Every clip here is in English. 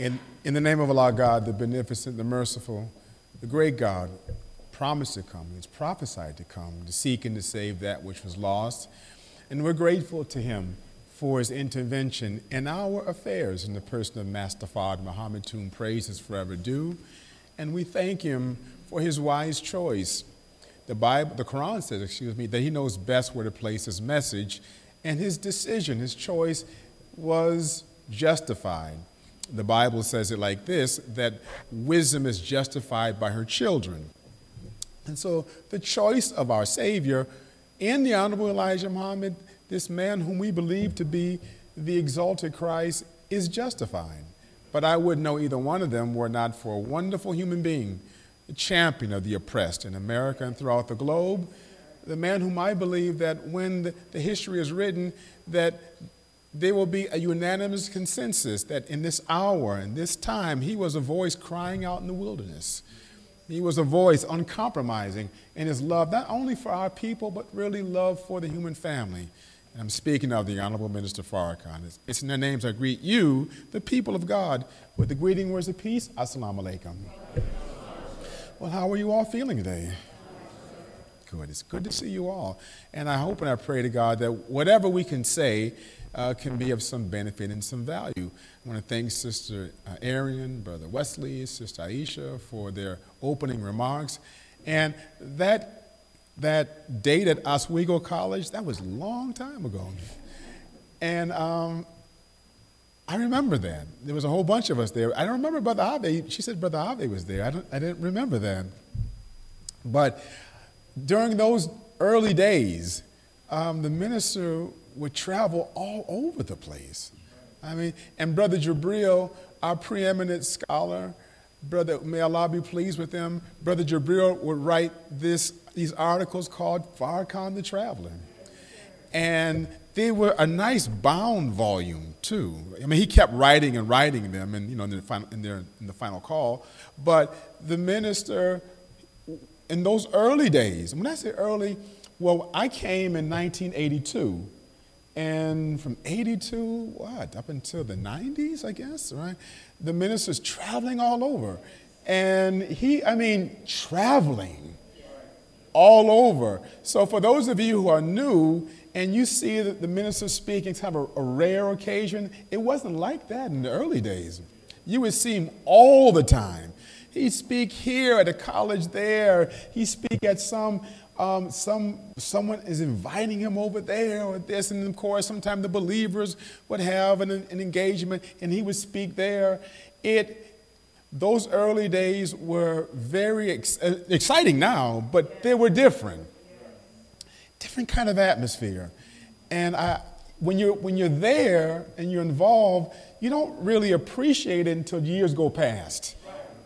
In, in the name of Allah God, the beneficent, the merciful, the great God, promised to come, he's prophesied to come, to seek and to save that which was lost. And we're grateful to him for his intervention in our affairs in the person of Master Fard Muhammad, to whom praise is forever due. And we thank him for his wise choice. The Bible, the Quran says, excuse me, that he knows best where to place his message, and his decision, his choice was justified. The Bible says it like this that wisdom is justified by her children. And so the choice of our Savior in the Honorable Elijah Muhammad this man whom we believe to be the exalted Christ is justified. But I would know either one of them were not for a wonderful human being, a champion of the oppressed in America and throughout the globe, the man whom I believe that when the history is written, that there will be a unanimous consensus that in this hour, in this time, he was a voice crying out in the wilderness. He was a voice uncompromising in his love, not only for our people, but really love for the human family. And I'm speaking of the Honorable Minister Farrakhan. It's, it's in their names I greet you, the people of God, with the greeting words of peace. Assalamu alaikum. Well, how are you all feeling today? Good. It's good to see you all. And I hope and I pray to God that whatever we can say uh, can be of some benefit and some value. I want to thank Sister uh, Arian, Brother Wesley, Sister Aisha for their opening remarks. And that that date at Oswego College, that was a long time ago. And um, I remember that. There was a whole bunch of us there. I don't remember Brother Ave. She said Brother Ave was there. I, don't, I didn't remember that. But during those early days, um, the minister would travel all over the place. I mean, and Brother Jabril, our preeminent scholar, Brother, may Allah be pleased with him, Brother Jabril would write this these articles called Farrakhan the Traveler. And they were a nice bound volume too. I mean, he kept writing and writing them, and you know, in the final, in, their, in the final call. But the minister, in those early days, when I say early, well, I came in 1982, and from 82, what, up until the 90s, I guess, right? The minister's traveling all over, and he, I mean, traveling all over. So, for those of you who are new and you see that the minister speaking kind of a, a rare occasion, it wasn't like that in the early days. You would see him all the time. He'd speak here at a college there. He'd speak at some, um, some, someone is inviting him over there or this. And of course, sometimes the believers would have an, an engagement and he would speak there. It, those early days were very ex- uh, exciting now, but they were different. Different kind of atmosphere. And I, when, you're, when you're there and you're involved, you don't really appreciate it until years go past.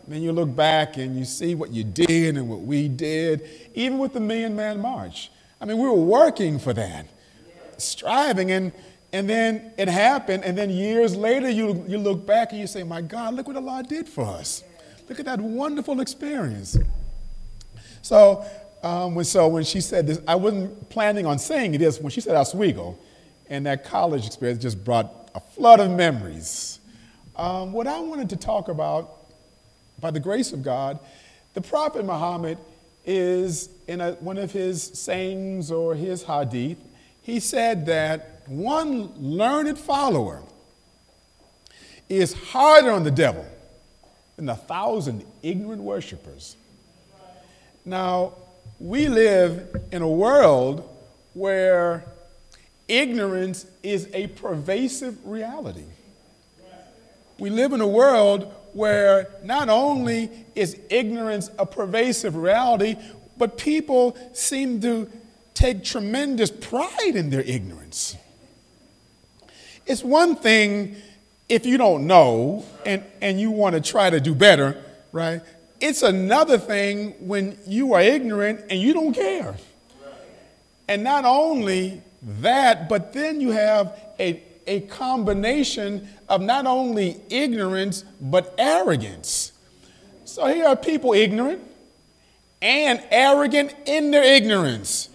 Then you look back and you see what you did and what we did, even with the Million Man March. I mean, we were working for that, striving. And and then it happened, and then years later, you, you look back and you say, My God, look what Allah did for us. Look at that wonderful experience. So, um, when, so when she said this, I wasn't planning on saying this. When she said Oswego, and that college experience just brought a flood of memories. Um, what I wanted to talk about, by the grace of God, the Prophet Muhammad is in a, one of his sayings or his hadith, he said that one learned follower is harder on the devil than a thousand ignorant worshipers. Now, we live in a world where ignorance is a pervasive reality. We live in a world where not only is ignorance a pervasive reality, but people seem to take tremendous pride in their ignorance. It's one thing if you don't know and, and you want to try to do better, right? It's another thing when you are ignorant and you don't care. And not only that, but then you have a, a combination of not only ignorance, but arrogance. So here are people ignorant and arrogant in their ignorance.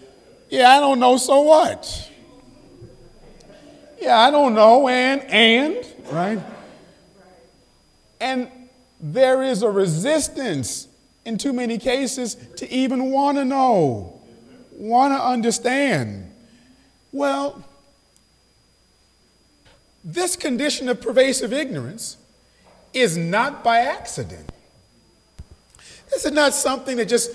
Yeah, I don't know, so what? Yeah, I don't know, and, and, right? And there is a resistance in too many cases to even want to know, want to understand. Well, this condition of pervasive ignorance is not by accident. This is not something that just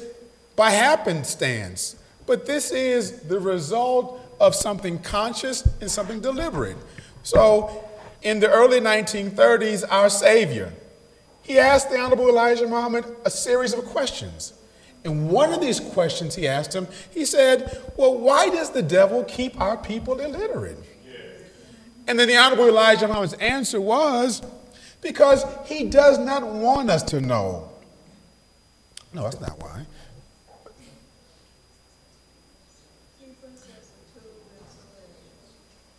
by happenstance, but this is the result of something conscious and something deliberate. So, in the early 1930s, our Savior, he asked the Honorable Elijah Muhammad a series of questions. And one of these questions he asked him, he said, Well, why does the devil keep our people illiterate? And then the Honorable Elijah Muhammad's answer was, Because he does not want us to know. No, that's not why.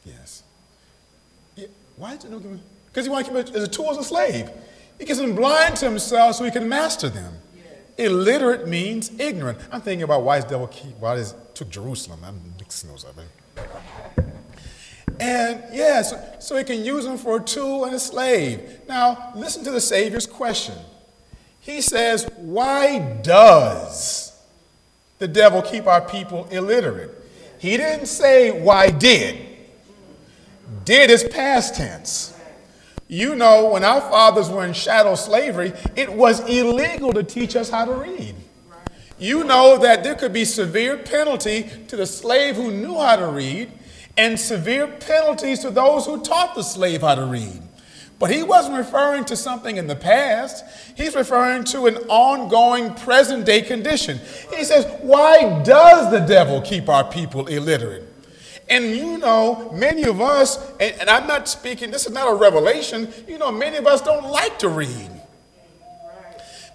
Yes. Yeah. Why did you know? Because he wanted to keep it as a tool as a slave. He gets them blind to himself so he can master them. Illiterate means ignorant. I'm thinking about why his devil keep, why he took Jerusalem. I'm mixing those up. And yeah, so, so he can use them for a tool and a slave. Now, listen to the Savior's question. He says, Why does the devil keep our people illiterate? He didn't say, Why did? Did is past tense. You know, when our fathers were in chattel slavery, it was illegal to teach us how to read. You know that there could be severe penalty to the slave who knew how to read and severe penalties to those who taught the slave how to read. But he wasn't referring to something in the past. He's referring to an ongoing present day condition. He says, Why does the devil keep our people illiterate? And you know, many of us, and, and, I'm not speaking, this is not a revelation, you know, many of us don't like to read.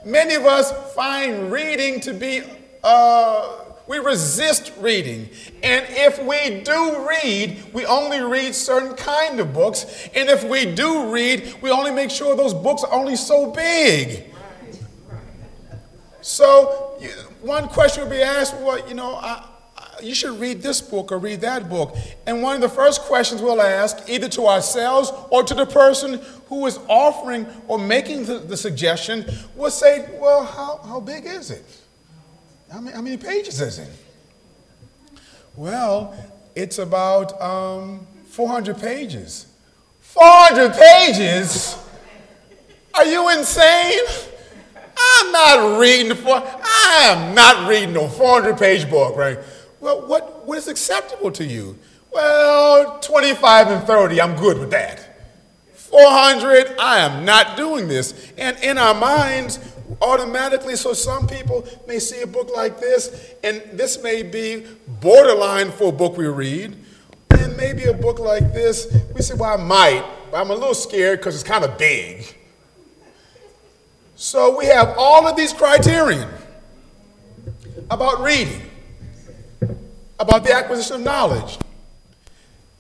Many of us find reading to be, uh, we resist reading. And if we do read, we only read certain kind of books. And if we do read, we only make sure those books are only so big. So, one question would be asked, well, you know, I, you should read this book or read that book. And one of the first questions we'll ask, either to ourselves or to the person who is offering or making the, the suggestion, will say, Well, how, how big is it? How many, how many pages is it? Well, it's about um, 400 pages. 400 pages? Are you insane? I'm not reading for I am not reading no 400 page book, right? Well, what, what is acceptable to you? Well, 25 and 30, I'm good with that. 400, I am not doing this. And in our minds, automatically, so some people may see a book like this, and this may be borderline for a book we read, and maybe a book like this, we say, well, I might, but I'm a little scared because it's kind of big. So we have all of these criterion about reading about the acquisition of knowledge.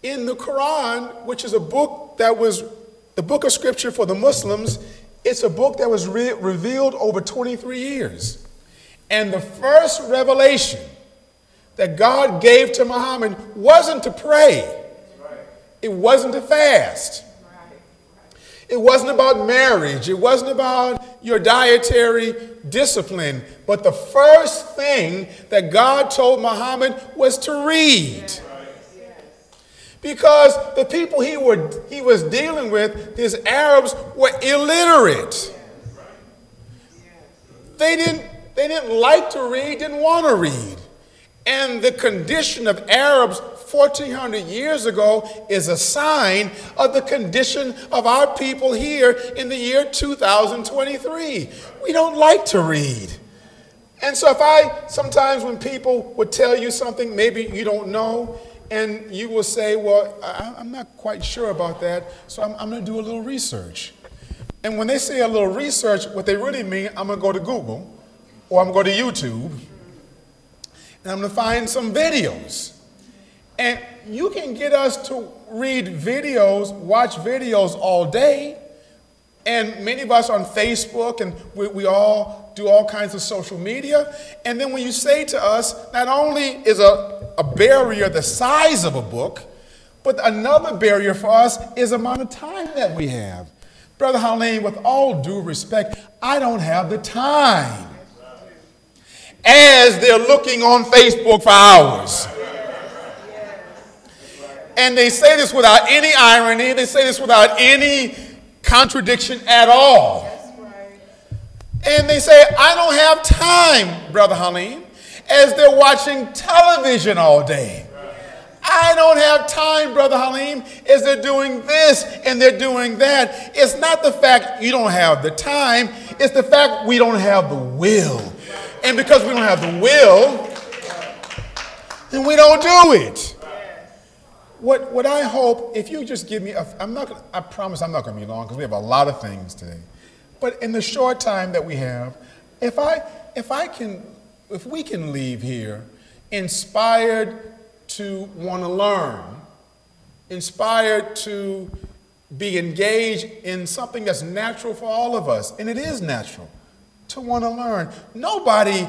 In the Quran, which is a book that was the book of scripture for the Muslims, it's a book that was re- revealed over 23 years. And the first revelation that God gave to Muhammad wasn't to pray, it wasn't to fast, it wasn't about marriage. It wasn't about your dietary discipline. But the first thing that God told Muhammad was to read. Because the people he, were, he was dealing with, these Arabs, were illiterate. They didn't, they didn't like to read, didn't want to read. And the condition of Arabs 1400 years ago is a sign of the condition of our people here in the year 2023. We don't like to read. And so, if I sometimes when people would tell you something, maybe you don't know, and you will say, Well, I, am not quite sure about that, so I'm, I'm going to do a little research. And when they say a little research, what they really mean, I'm going to go to Google or I'm going to go to YouTube and I'm going to find some videos. And you can get us to read videos, watch videos all day. And many of us on Facebook, and we, we, all do all kinds of social media. And then when you say to us, not only is a, a barrier the size of a book, but another barrier for us is the amount of time that we have. Brother Halim, with all due respect, I don't have the time. As they're looking on Facebook for hours. And they say this without any irony, they say this without any contradiction at all. And they say, I don't have time, Brother Halim, as they're watching television all day. I don't have time, Brother Halim, as they're doing this and they're doing that. It's not the fact you don't have the time, it's the fact we don't have the will. And because we don't have the will, then we don't do it. What, what I hope, if you just give me, a, I'm not gonna, I promise I'm not going to be long because we have a lot of things today. But in the short time that we have, if I, if I can, if we can leave here inspired to want to learn, inspired to be engaged in something that's natural for all of us, and it is natural to want to learn. Nobody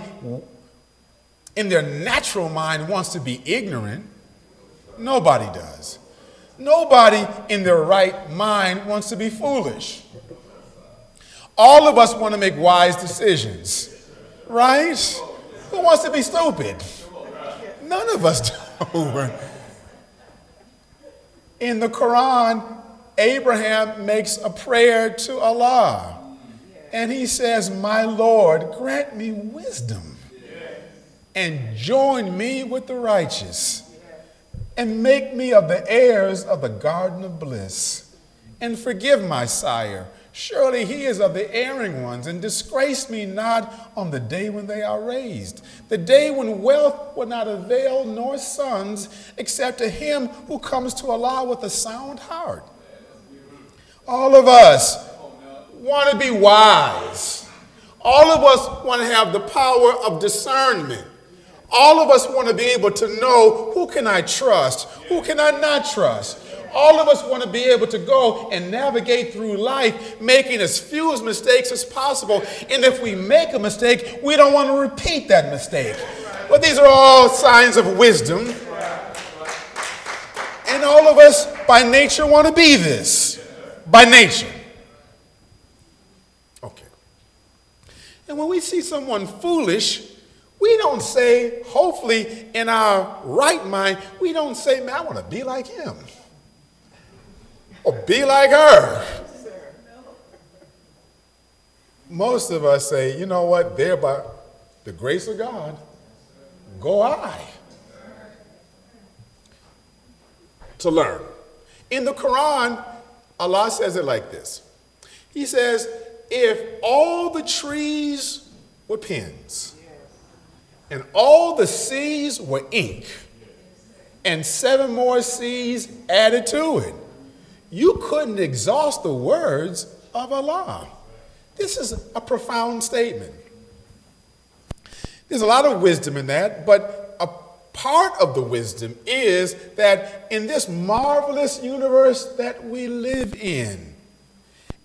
in their natural mind wants to be ignorant. Nobody does. Nobody in their right mind wants to be foolish. All of us want to make wise decisions, right? Who wants to be stupid? None of us do. In the Quran, Abraham makes a prayer to Allah. And he says, My Lord, grant me wisdom and join me with the righteous and make me of the heirs of the garden of bliss. And forgive my sire. Surely he is of the erring ones, and disgrace me not on the day when they are raised, the day when wealth will not avail nor sons, except to him who comes to Allah with a sound heart. All of us want to be wise. All of us want to have the power of discernment. All of us want to be able to know who can I trust, who can I not trust. All of us want to be able to go and navigate through life making as few mistakes as possible. And if we make a mistake, we don't want to repeat that mistake. But these are all signs of wisdom. And all of us by nature want to be this. By nature. Okay. And when we see someone foolish, we don't say, hopefully, in our right mind, we don't say, man, I want to be like him or be like her. Most of us say, you know what, there by the grace of God, go I. To learn. In the Quran, Allah says it like this He says, if all the trees were pens, and all the seas were ink, and seven more seas added to it. You couldn't exhaust the words of Allah. This is a profound statement. There's a lot of wisdom in that, but a part of the wisdom is that in this marvelous universe that we live in,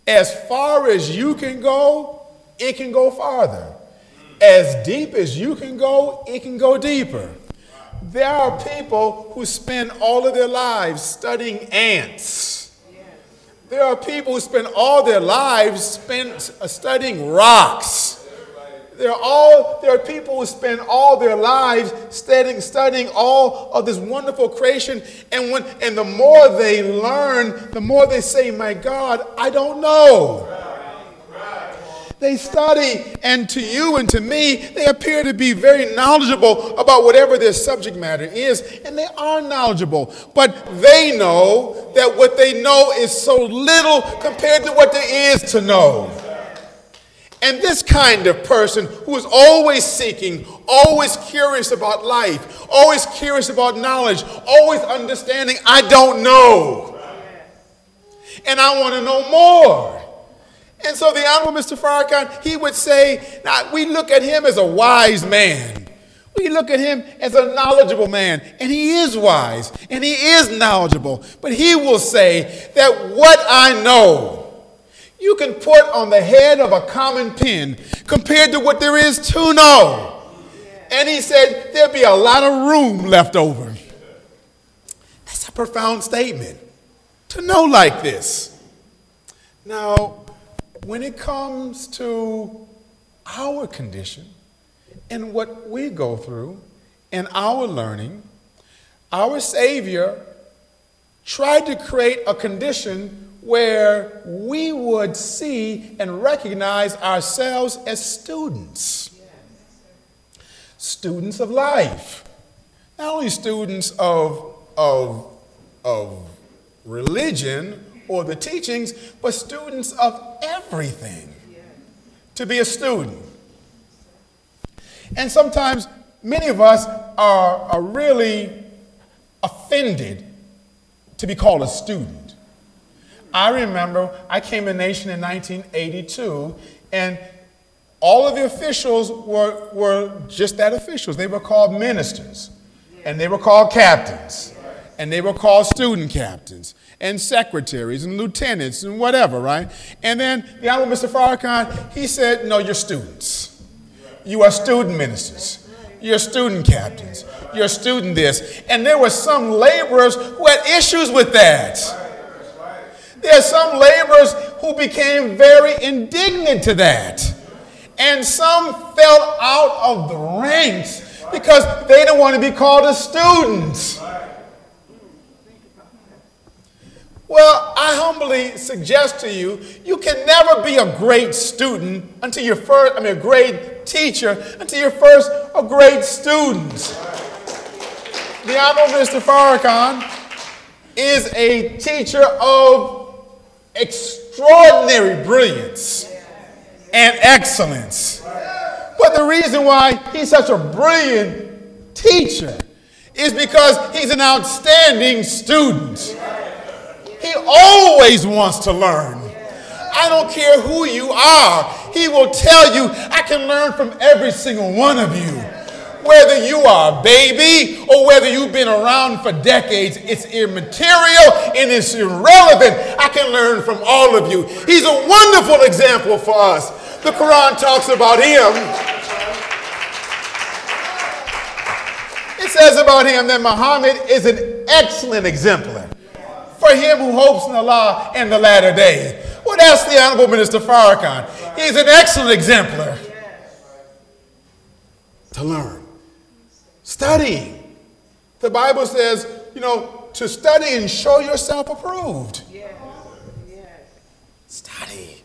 as far as you can go, it can go farther. As deep as you can go, it can go deeper. There are people who spend all of their lives studying ants. There are people who spend all their lives spend, uh, studying rocks. There are, all, there are people who spend all their lives studying, studying all of this wonderful creation. And, when, and the more they learn, the more they say, My God, I don't know. They study, and to you and to me, they appear to be very knowledgeable about whatever their subject matter is, and they are knowledgeable. But they know that what they know is so little compared to what there is to know. And this kind of person who is always seeking, always curious about life, always curious about knowledge, always understanding, I don't know. And I want to know more. And so the Honorable Mr. Farrakhan, he would say, now we look at him as a wise man. We look at him as a knowledgeable man, and he is wise, and he is knowledgeable. But he will say that what I know, you can put on the head of a common pin compared to what there is to know. And he said, there'll be a lot of room left over. That's a profound statement to know like this. Now, when it comes to our condition and what we go through and our learning, our Savior tried to create a condition where we would see and recognize ourselves as students. Students of life. Not only students of, of, of religion or the teachings, but students of everything. To be a student. And sometimes many of us are, are really offended to be called a student. I remember I came to Nation in 1982, and all of the officials were, were just that officials. They were called ministers, and they were called captains, and they were called student captains, and secretaries, and lieutenants, and whatever, right? And then the Honorable Mr. Farrakhan, he said, No, you're students. You are student ministers. You're student captains. You're student this. And there were some laborers who had issues with that. There are some laborers who became very indignant to that. And some fell out of the ranks because they didn't want to be called a student. Well, I humbly suggest to you, you can never be a great student until you're first, I mean, a great teacher until you're first a great student. The Honorable Mr. Farrakhan is a teacher of extraordinary brilliance and excellence. But the reason why he's such a brilliant teacher is because he's an outstanding student. He always wants to learn. I don't care who you are, he will tell you, I can learn from every single one of you. Whether you are a baby or whether you've been around for decades, it's immaterial and it's irrelevant. I can learn from all of you. He's a wonderful example for us. The Quran talks about him. It says about him that Muhammad is an excellent exemplar for him who hopes in Allah in the latter day. Well, that's the Honorable Minister Farrakhan. He's an excellent exemplar to learn. Studying. The Bible says, you know, to study and show yourself approved. Study.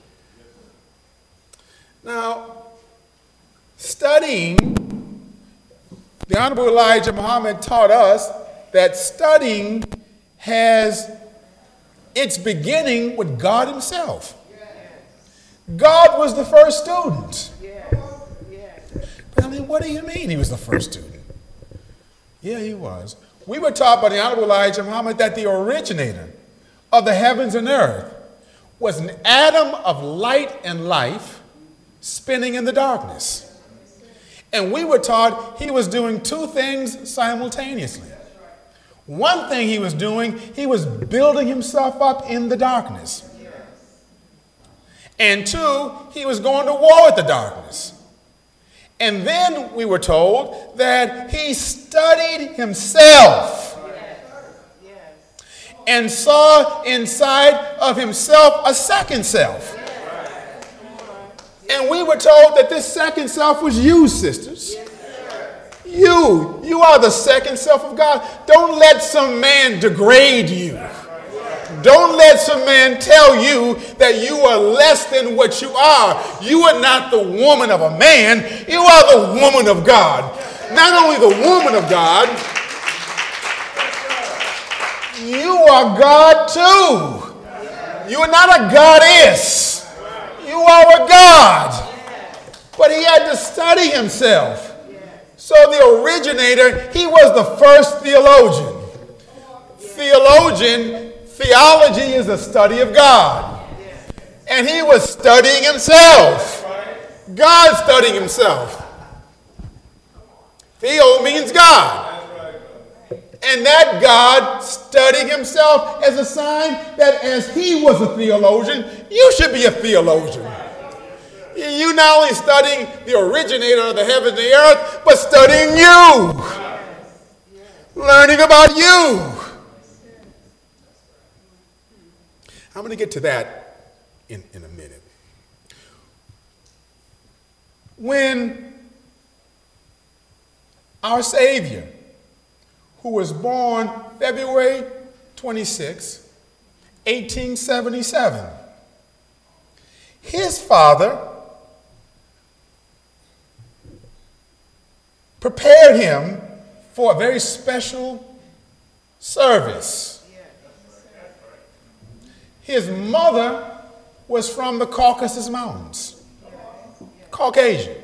Now, studying, the Honorable Elijah Muhammad taught us that studying has its beginning with God Himself. God was the first student. But I mean, what do you mean he was the first student? Yeah, he was. We were taught by the Honorable Elijah Muhammad that the originator of the heavens and earth was an atom of light and life spinning in the darkness. And we were taught he was doing two things simultaneously. One thing he was doing, he was building himself up in the darkness. And two, he was going to war with the darkness. And then we were told that he studied himself and saw inside of himself a second self. And we were told that this second self was you, sisters. You, you are the second self of God. Don't let some man degrade you. Don't let some man tell you that you are less than what you are. You are not the woman of a man, you are the woman of God. Not only the woman of God, you are God too. You are not a goddess, you are a God. But he had to study himself. So the originator, he was the first theologian. Theologian, theology is a study of God. And he was studying himself. God studying himself. Theo means God. And that God studying himself as a sign that as he was a theologian, you should be a theologian. You not only studying the originator of the heavens and the earth, but studying you. Learning about you. I'm going to get to that in, in a minute. When our Savior, who was born February 26, 1877, his father prepared him for a very special service. His mother was from the Caucasus Mountains, Caucasian.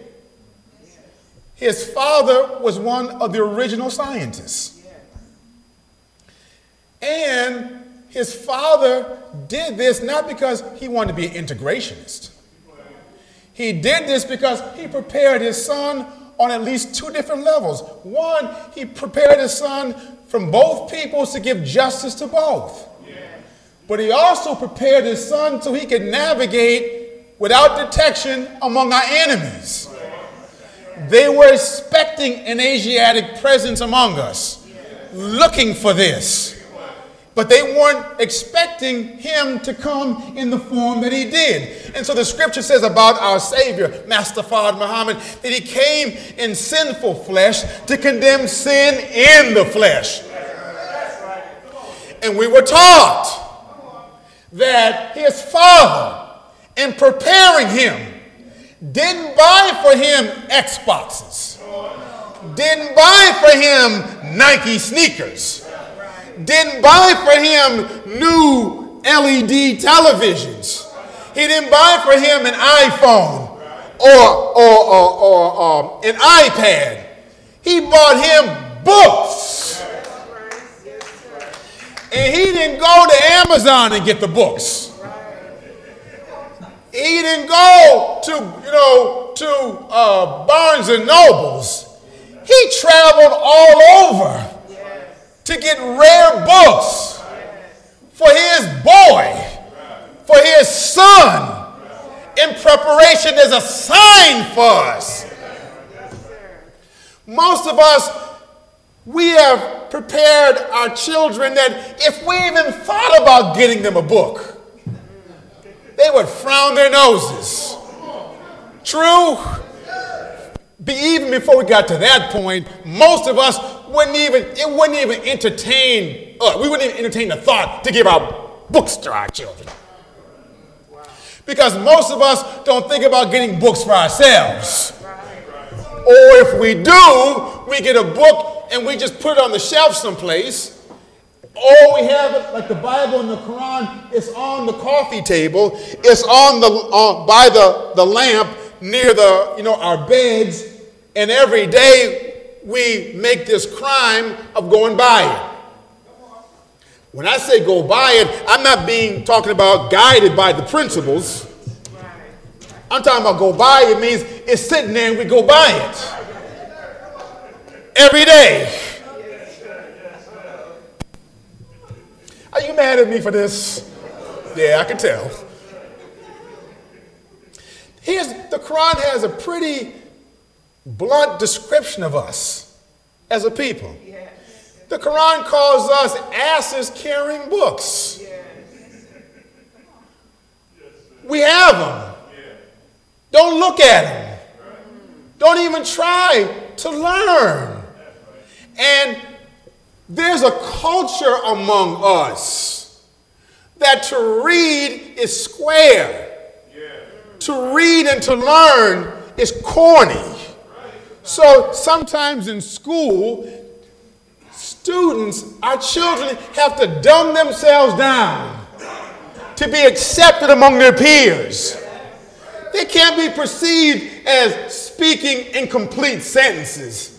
His father was one of the original scientists. And his father did this not because he wanted to be an integrationist. He did this because he prepared his son on at least two different levels. One, he prepared his son from both peoples to give justice to both. But he also prepared his son so he could navigate without detection among our enemies. They were expecting an Asiatic presence among us, looking for this but they weren't expecting him to come in the form that he did. And so the scripture says about our Savior, Master Fard Muhammad, that he came in sinful flesh to condemn sin in the flesh. And we were taught that his father, in preparing him, didn't buy for him Xboxes, didn't buy for him Nike sneakers didn't buy for him new LED televisions. He didn't buy for him an iPhone or, or, or, or um, an iPad. He bought him books. And he didn't go to Amazon and get the books. He didn't go to, you know, to uh, Barnes and Nobles. He traveled all over to get rare books for his boy, for his son, in preparation as a sign for us. Most of us, we have prepared our children that if we even thought about getting them a book, they would frown their noses. True? Be, even before we got to that point, most of us wouldn't even, it wouldn't even entertain, uh, we wouldn't even entertain the thought to give our books to our children. Because most of us don't think about getting books for ourselves. Or if we do, we get a book and we just put it on the shelf someplace. Or we have like the Bible and the Quran, it's on the coffee table, it's on the uh, by the, the lamp near the you know our beds, and every day we make this crime of going by it. When I say go by it, I'm not being talking about guided by the principles. I'm talking about go by it means it's sitting there and we go by it every day. Are you mad at me for this? Yeah, I can tell. Here's the Quran has a pretty blunt description of us as a people. The Quran calls us asses carrying books. We have them. Don't look at them. Don't even try to learn. And there's a culture among us that to read is square. To read and to learn is corny. So sometimes in school, students, our children, have to dumb themselves down to be accepted among their peers. They can't be perceived as speaking incomplete sentences.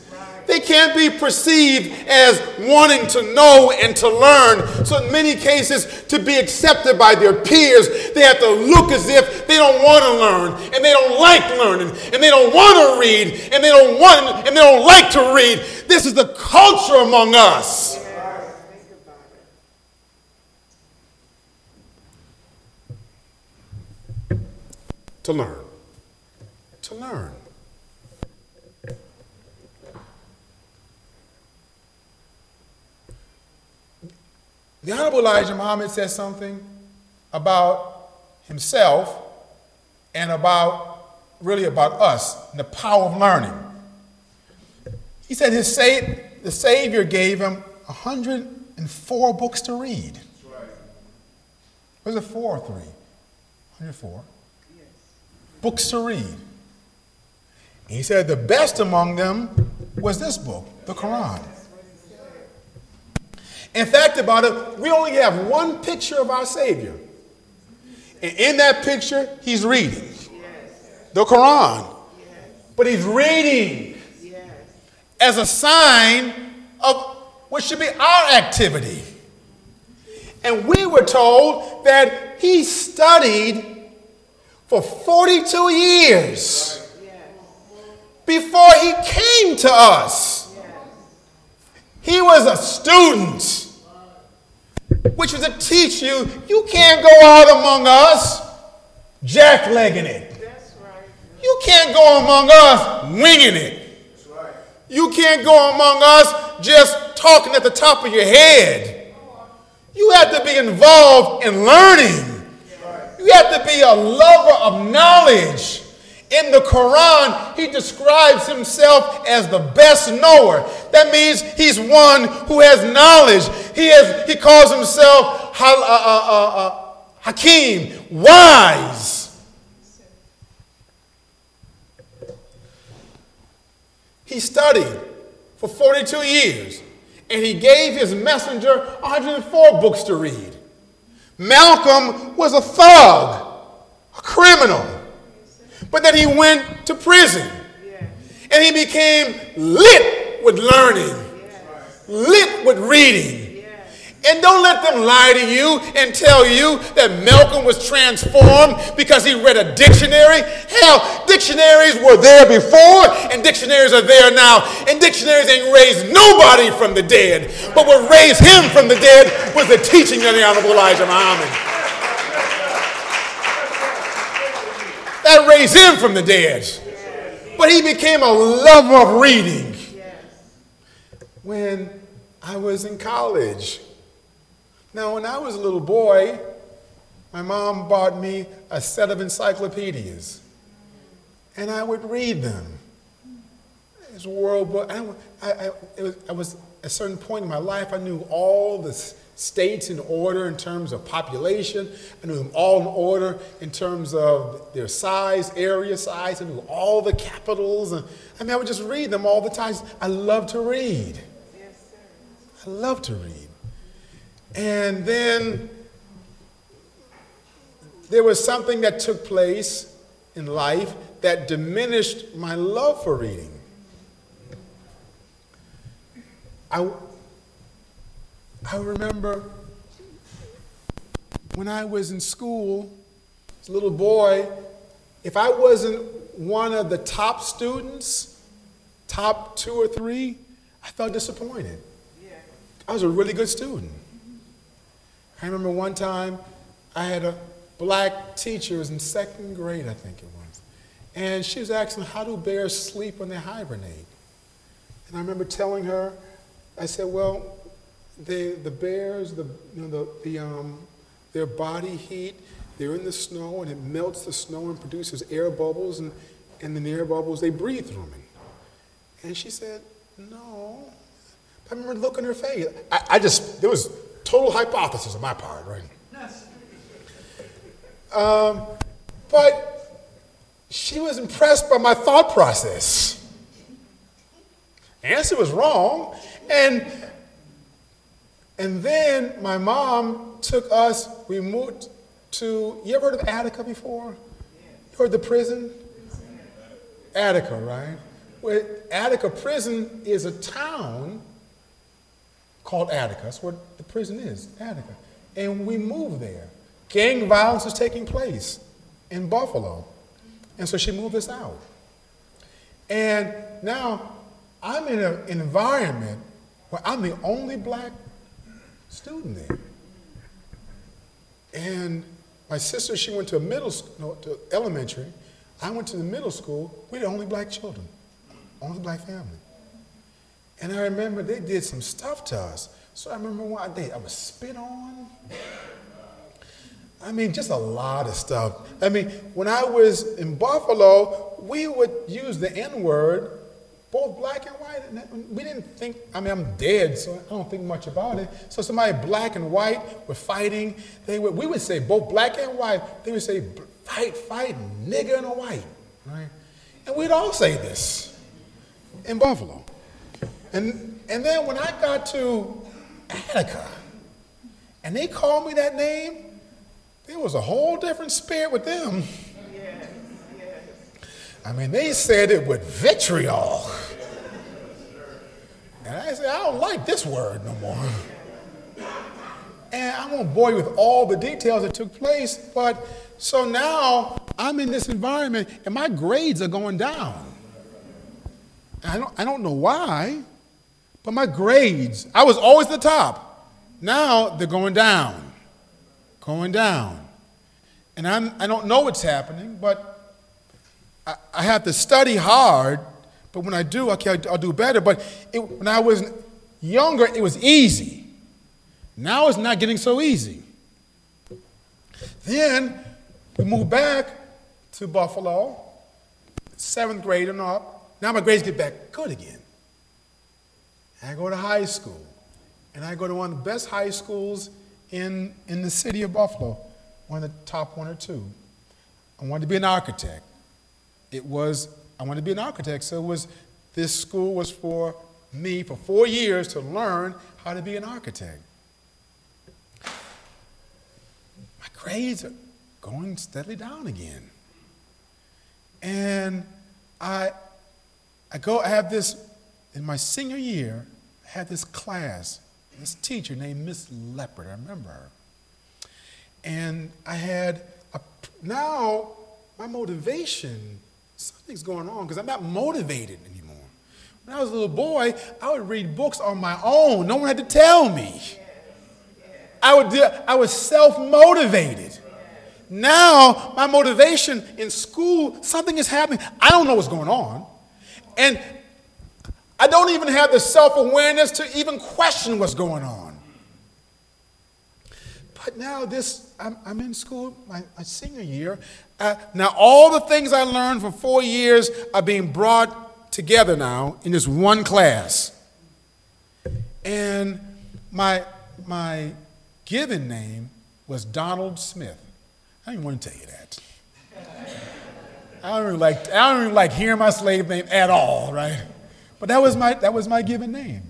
They can't be perceived as wanting to know and to learn. So, in many cases, to be accepted by their peers, they have to look as if they don't want to learn and they don't like learning and they don't want to read and they don't want and they don't like to read. This is the culture among us. To learn. To learn. The Honorable Elijah Muhammad says something about himself and about, really about us and the power of learning. He said his sa- the Savior gave him 104 books to read. Was it four or three? 104. Yes. Books to read. He said the best among them was this book, the Quran. In fact, about it, we only have one picture of our Savior. And in that picture, he's reading the Quran. But he's reading as a sign of what should be our activity. And we were told that he studied for 42 years before he came to us. He was a student, which was to teach you you can't go out among us jacklegging it. You can't go among us winging it. You can't go among us just talking at the top of your head. You have to be involved in learning. You have to be a lover of knowledge. In the Quran, he describes himself as the best knower. That means he's one who has knowledge. He, has, he calls himself uh, uh, uh, uh, Hakim, wise. He studied for 42 years and he gave his messenger 104 books to read. Malcolm was a thug, a criminal, but that he went to prison and he became lit with learning, lit with reading. And don't let them lie to you and tell you that Malcolm was transformed because he read a dictionary. Hell, dictionaries were there before, and dictionaries are there now. And dictionaries ain't raised nobody from the dead. But what raised him from the dead was the teaching of the Honorable Elijah Muhammad. That raised him from the dead. But he became a lover of reading. When I was in college, now, when I was a little boy, my mom bought me a set of encyclopedias, and I would read them. It's a world book. I, I, I, was, at a certain point in my life, I knew all the states in order in terms of population. I knew them all in order in terms of their size, area size. I knew all the capitals. And, I mean, I would just read them all the time. I love to read. Yes. I love to read. And then there was something that took place in life that diminished my love for reading. I, I remember when I was in school, as a little boy, if I wasn't one of the top students, top two or three, I felt disappointed. Yeah. I was a really good student. I remember one time I had a black teacher, it was in second grade, I think it was, and she was asking, How do bears sleep when they hibernate? And I remember telling her, I said, Well, they, the bears, the, you know, the, the, um, their body heat, they're in the snow and it melts the snow and produces air bubbles, and, and the air bubbles, they breathe through me. And she said, No. I remember looking her face. I, I just, there was Total hypothesis on my part, right? Yes. Um, but she was impressed by my thought process. Answer was wrong. And, and then my mom took us, we moved to, you ever heard of Attica before? You heard the prison? Attica, right? Well, Attica prison is a town called Attica. That's where the prison is, Attica. And we moved there. Gang violence is taking place in Buffalo. And so she moved us out. And now I'm in an environment where I'm the only black student there. And my sister, she went to a middle school, no, to elementary. I went to the middle school. We're the only black children, only black family. And I remember they did some stuff to us. So I remember one day I was spit on. I mean, just a lot of stuff. I mean, when I was in Buffalo, we would use the N word, both black and white. We didn't think, I mean, I'm dead, so I don't think much about it. So somebody black and white were fighting. They would, we would say both black and white. They would say, fight, fight, nigger and a white, right? And we'd all say this in Buffalo. And, and then when I got to Attica, and they called me that name, there was a whole different spirit with them. I mean, they said it with vitriol. And I said, I don't like this word no more. And I won't bore you with all the details that took place, but so now I'm in this environment and my grades are going down. I don't, I don't know why, but my grades, I was always the top. Now they're going down going down. And I'm, I don't know what's happening, but I, I have to study hard. But when I do, okay, I'll, I'll do better. But it, when I was younger, it was easy. Now it's not getting so easy. Then we moved back to Buffalo, seventh grade and up. Now my grades get back good again. I go to high school, and I go to one of the best high schools in, in the city of Buffalo, one of the top one or two. I wanted to be an architect. It was, I wanted to be an architect, so it was, this school was for me for four years to learn how to be an architect. My grades are going steadily down again. And I, I go, I have this, in my senior year, I had this class this teacher named Miss Leopard. I remember her. And I had a, now my motivation, something's going on because I'm not motivated anymore. When I was a little boy, I would read books on my own. No one had to tell me. I, would I was self motivated. Now, my motivation in school, something is happening. I don't know what's going on. And I don't even have the self awareness to even question what's going on. But now, this, I'm, I'm in school, my, my senior year. Uh, now, all the things I learned for four years are being brought together now in this one class. And my, my given name was Donald Smith. I didn't want to tell you that. I don't really like, I don't really like hearing my slave name at all, right? But that was my, that was my given name.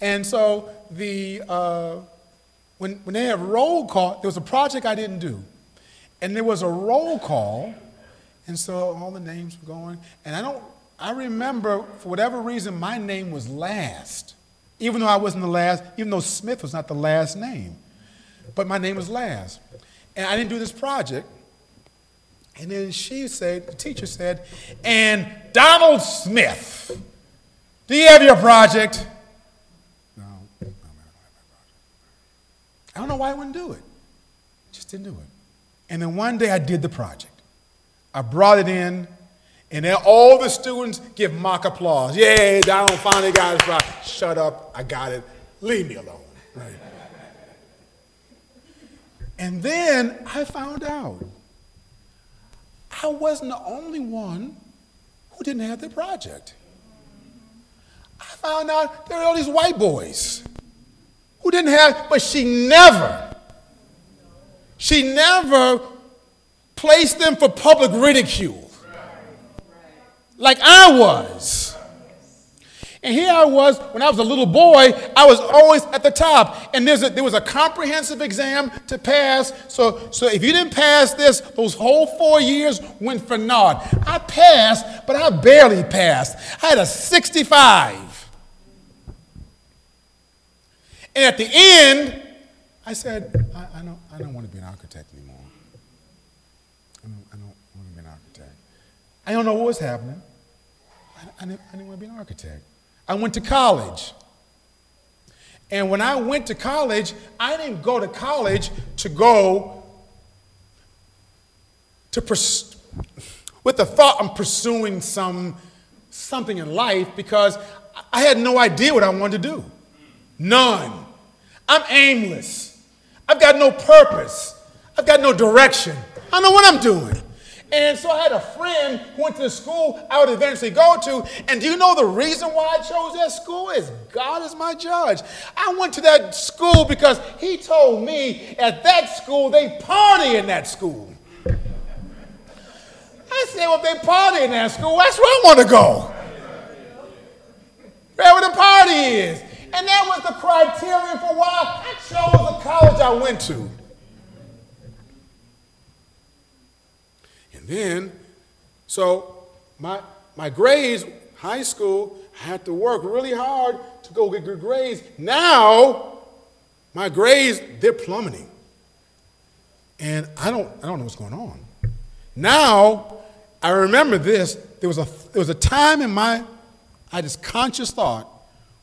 And so the, uh, when, when they have roll call, there was a project I didn't do. And there was a roll call, and so all the names were going. And I don't, I remember, for whatever reason, my name was last. Even though I wasn't the last, even though Smith was not the last name. But my name was last. And I didn't do this project. And then she said, the teacher said, and Donald Smith do you have your project? No, no, I don't know why I wouldn't do it. Just didn't do it. And then one day I did the project. I brought it in, and then all the students give mock applause. Yay, Donald finally got his project. Shut up, I got it. Leave me alone. Right. And then I found out I wasn't the only one who didn't have the project. I found out there were all these white boys who didn't have, but she never, she never placed them for public ridicule like I was. And here I was, when I was a little boy, I was always at the top. And a, there was a comprehensive exam to pass. So, so if you didn't pass this, those whole four years went for naught. I passed, but I barely passed. I had a 65. And at the end, I said, I, I don't, I don't want to be an architect anymore. I don't, I don't want to be an architect. I don't know what was happening. I, I, didn't, I didn't want to be an architect. I went to college. And when I went to college, I didn't go to college to go to pers- with the thought I'm pursuing some something in life because I had no idea what I wanted to do. None. I'm aimless. I've got no purpose. I've got no direction. I don't know what I'm doing. And so I had a friend who went to the school I would eventually go to. And do you know the reason why I chose that school? Is God is my judge. I went to that school because he told me at that school they party in that school. I said, well, they party in that school, that's where I want to go. Where the party is. And that was the criterion for why I chose the college I went to. And then, so my, my grades, high school, I had to work really hard to go get good grades. Now, my grades, they're plummeting. And I don't, I don't know what's going on. Now, I remember this. There was a, there was a time in my, I this conscious thought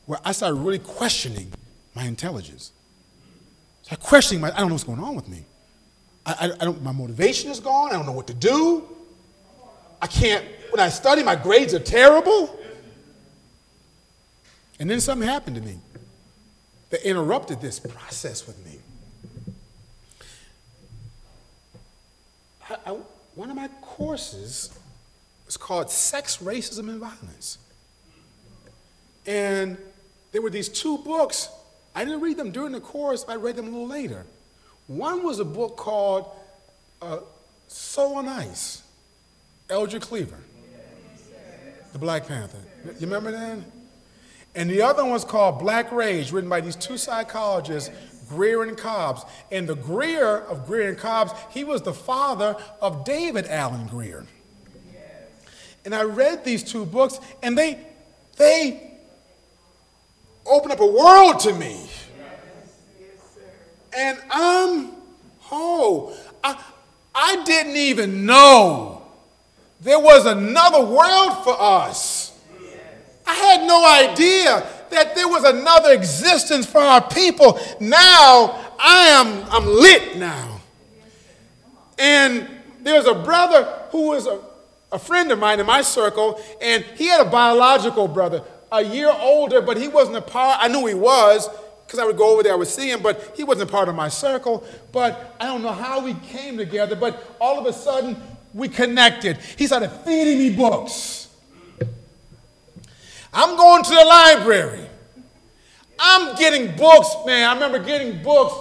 where I started really questioning my intelligence. So I questioning my, I don't know what's going on with me. I, I, I don't, my motivation is gone. I don't know what to do. I can't, when I study, my grades are terrible. And then something happened to me that interrupted this process with me. I, I, one of my courses was called Sex, Racism, and Violence. And there were these two books. I didn't read them during the course, I read them a little later. One was a book called uh, Soul on Ice, Eldridge Cleaver, the Black Panther. You remember that? And the other one was called Black Rage, written by these two psychologists, Grier and Cobbs. And the Grier of Grier and Cobbs, he was the father of David Alan Grier. And I read these two books, and they, they opened up a world to me. And I'm, oh, I, I didn't even know there was another world for us. I had no idea that there was another existence for our people. Now I am I'm lit now. And there's a brother who was a, a friend of mine in my circle, and he had a biological brother, a year older, but he wasn't a part. I knew he was because I would go over there, I would see him, but he wasn't part of my circle. But I don't know how we came together, but all of a sudden we connected. He started feeding me books. I'm going to the library. I'm getting books, man. I remember getting books,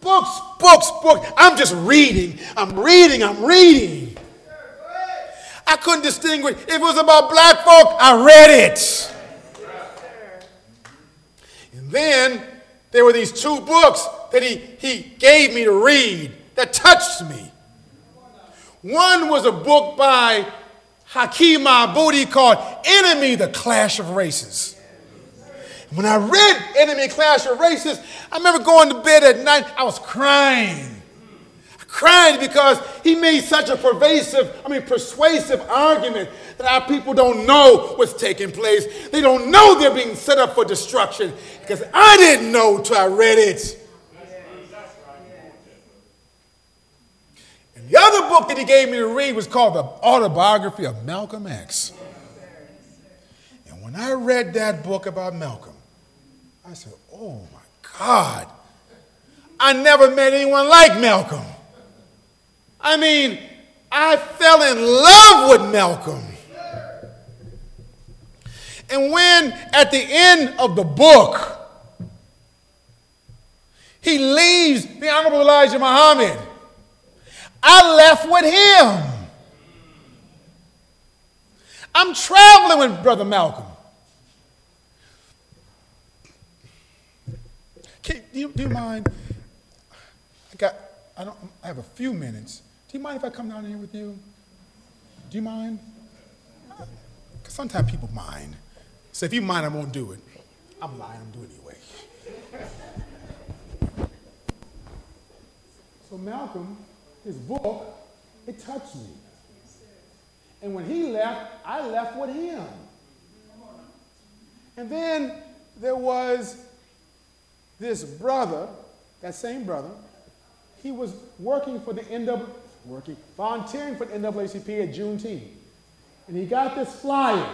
books, books, books. I'm just reading. I'm reading. I'm reading. I couldn't distinguish. If it was about black folk, I read it. Then there were these two books that he, he gave me to read that touched me. One was a book by Haki Madhubuti called Enemy, the Clash of Races. When I read Enemy, Clash of Races, I remember going to bed at night, I was crying. Crying because he made such a pervasive, I mean, persuasive argument that our people don't know what's taking place. They don't know they're being set up for destruction because I didn't know till I read it. And the other book that he gave me to read was called The Autobiography of Malcolm X. And when I read that book about Malcolm, I said, oh my God, I never met anyone like Malcolm. I mean, I fell in love with Malcolm. And when at the end of the book, he leaves the Honorable Elijah Muhammad, I left with him. I'm traveling with Brother Malcolm. Can, do, you, do you mind? I got, I don't, I have a few minutes. Do you mind if I come down here with you? Do you mind? Sometimes people mind. So if you mind, I won't do it. I'm lying, I'm doing it anyway. So Malcolm, his book, it touched me. And when he left, I left with him. And then there was this brother, that same brother, he was working for the NW, working, volunteering for the NAACP at Juneteenth. And he got this flyer.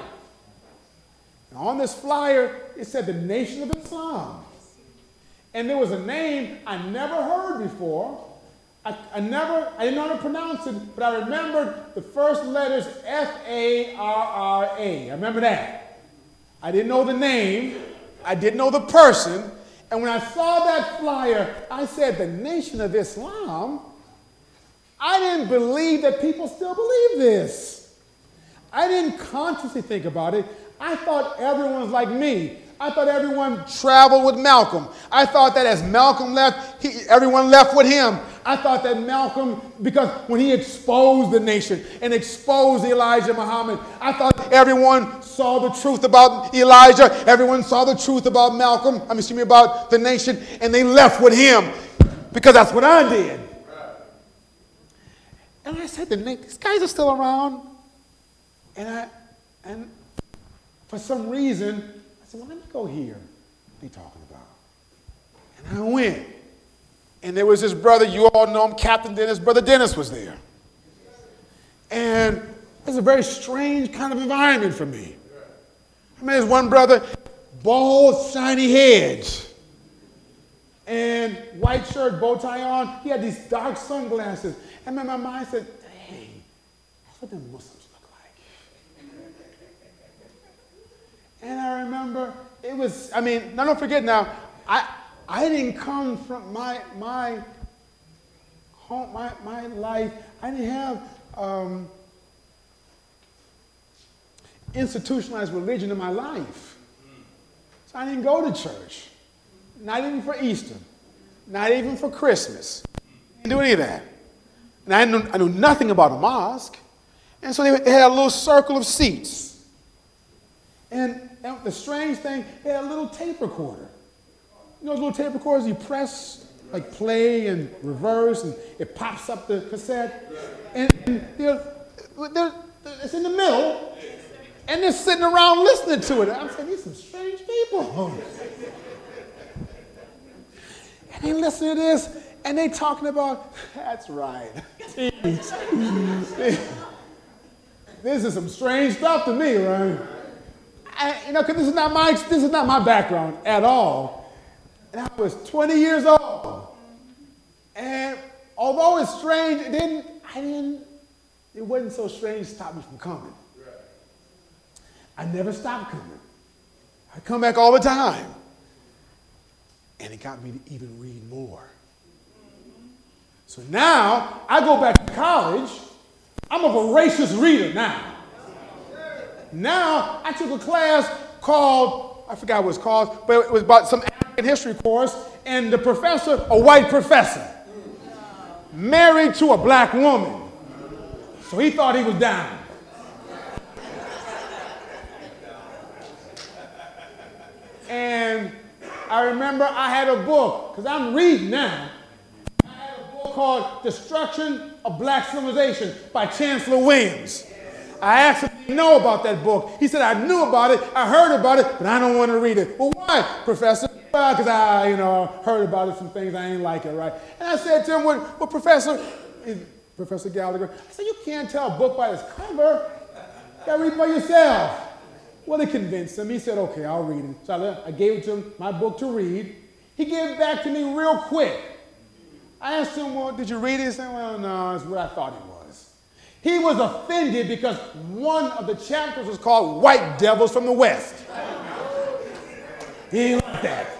And on this flyer, it said the Nation of Islam. And there was a name I never heard before. I, I never, I didn't know how to pronounce it, but I remembered the first letters F A R R A. I remember that. I didn't know the name, I didn't know the person. And when I saw that flyer, I said, The Nation of Islam? I didn't believe that people still believe this. I didn't consciously think about it. I thought everyone was like me. I thought everyone traveled with Malcolm. I thought that as Malcolm left, he, everyone left with him. I thought that Malcolm, because when he exposed the nation and exposed Elijah Muhammad, I thought everyone saw the truth about Elijah. Everyone saw the truth about Malcolm, I'm excuse me, about the nation, and they left with him because that's what I did. And I said, these guys are still around. And I, and for some reason, I said, well, let me go here. What are you talking about? And I went. And there was this brother, you all know him, Captain Dennis. Brother Dennis was there. And it was a very strange kind of environment for me. I mean, there's one brother, bald, shiny heads, and white shirt, bow tie on. He had these dark sunglasses. And then my mind said, hey, that's what the Muslims look like. and I remember it was, I mean, now don't forget now, I, I didn't come from my, my home, my, my life, I didn't have um, institutionalized religion in my life. So I didn't go to church, not even for Easter, not even for Christmas. Didn't do any of that. And I knew, I knew nothing about a mosque. And so they, they had a little circle of seats. And, and the strange thing, they had a little tape recorder. You know those little tape recorders you press, like play and reverse, and it pops up the cassette? And, and they're, they're, it's in the middle, and they're sitting around listening to it. I'm saying, these some strange people. and they listen to this, and they talking about, that's right. this is some strange stuff to me, right? I, you know, because this is not my this is not my background at all. And I was 20 years old. And although it's strange, it didn't, I didn't, it wasn't so strange to stop me from coming. I never stopped coming. I come back all the time. And it got me to even read more. So now I go back to college. I'm a voracious reader now. Now I took a class called, I forgot what it's called, but it was about some African history course, and the professor, a white professor, married to a black woman. So he thought he was down. And I remember I had a book, because I'm reading now called Destruction of Black Civilization by Chancellor Williams. I asked him if he know about that book. He said, I knew about it, I heard about it, but I don't want to read it. Well, why, Professor? Well, because I, you know, heard about it, some things I ain't like it, right? And I said to him, well, well Professor, Professor Gallagher, I said, you can't tell a book by its cover. You gotta read by yourself. Well, it convinced him. He said, okay, I'll read it. So I gave it to him, my book to read. He gave it back to me real quick. I asked him, well, did you read it? He said, well, no, it's what I thought it was. He was offended because one of the chapters was called White Devils from the West. He didn't like that.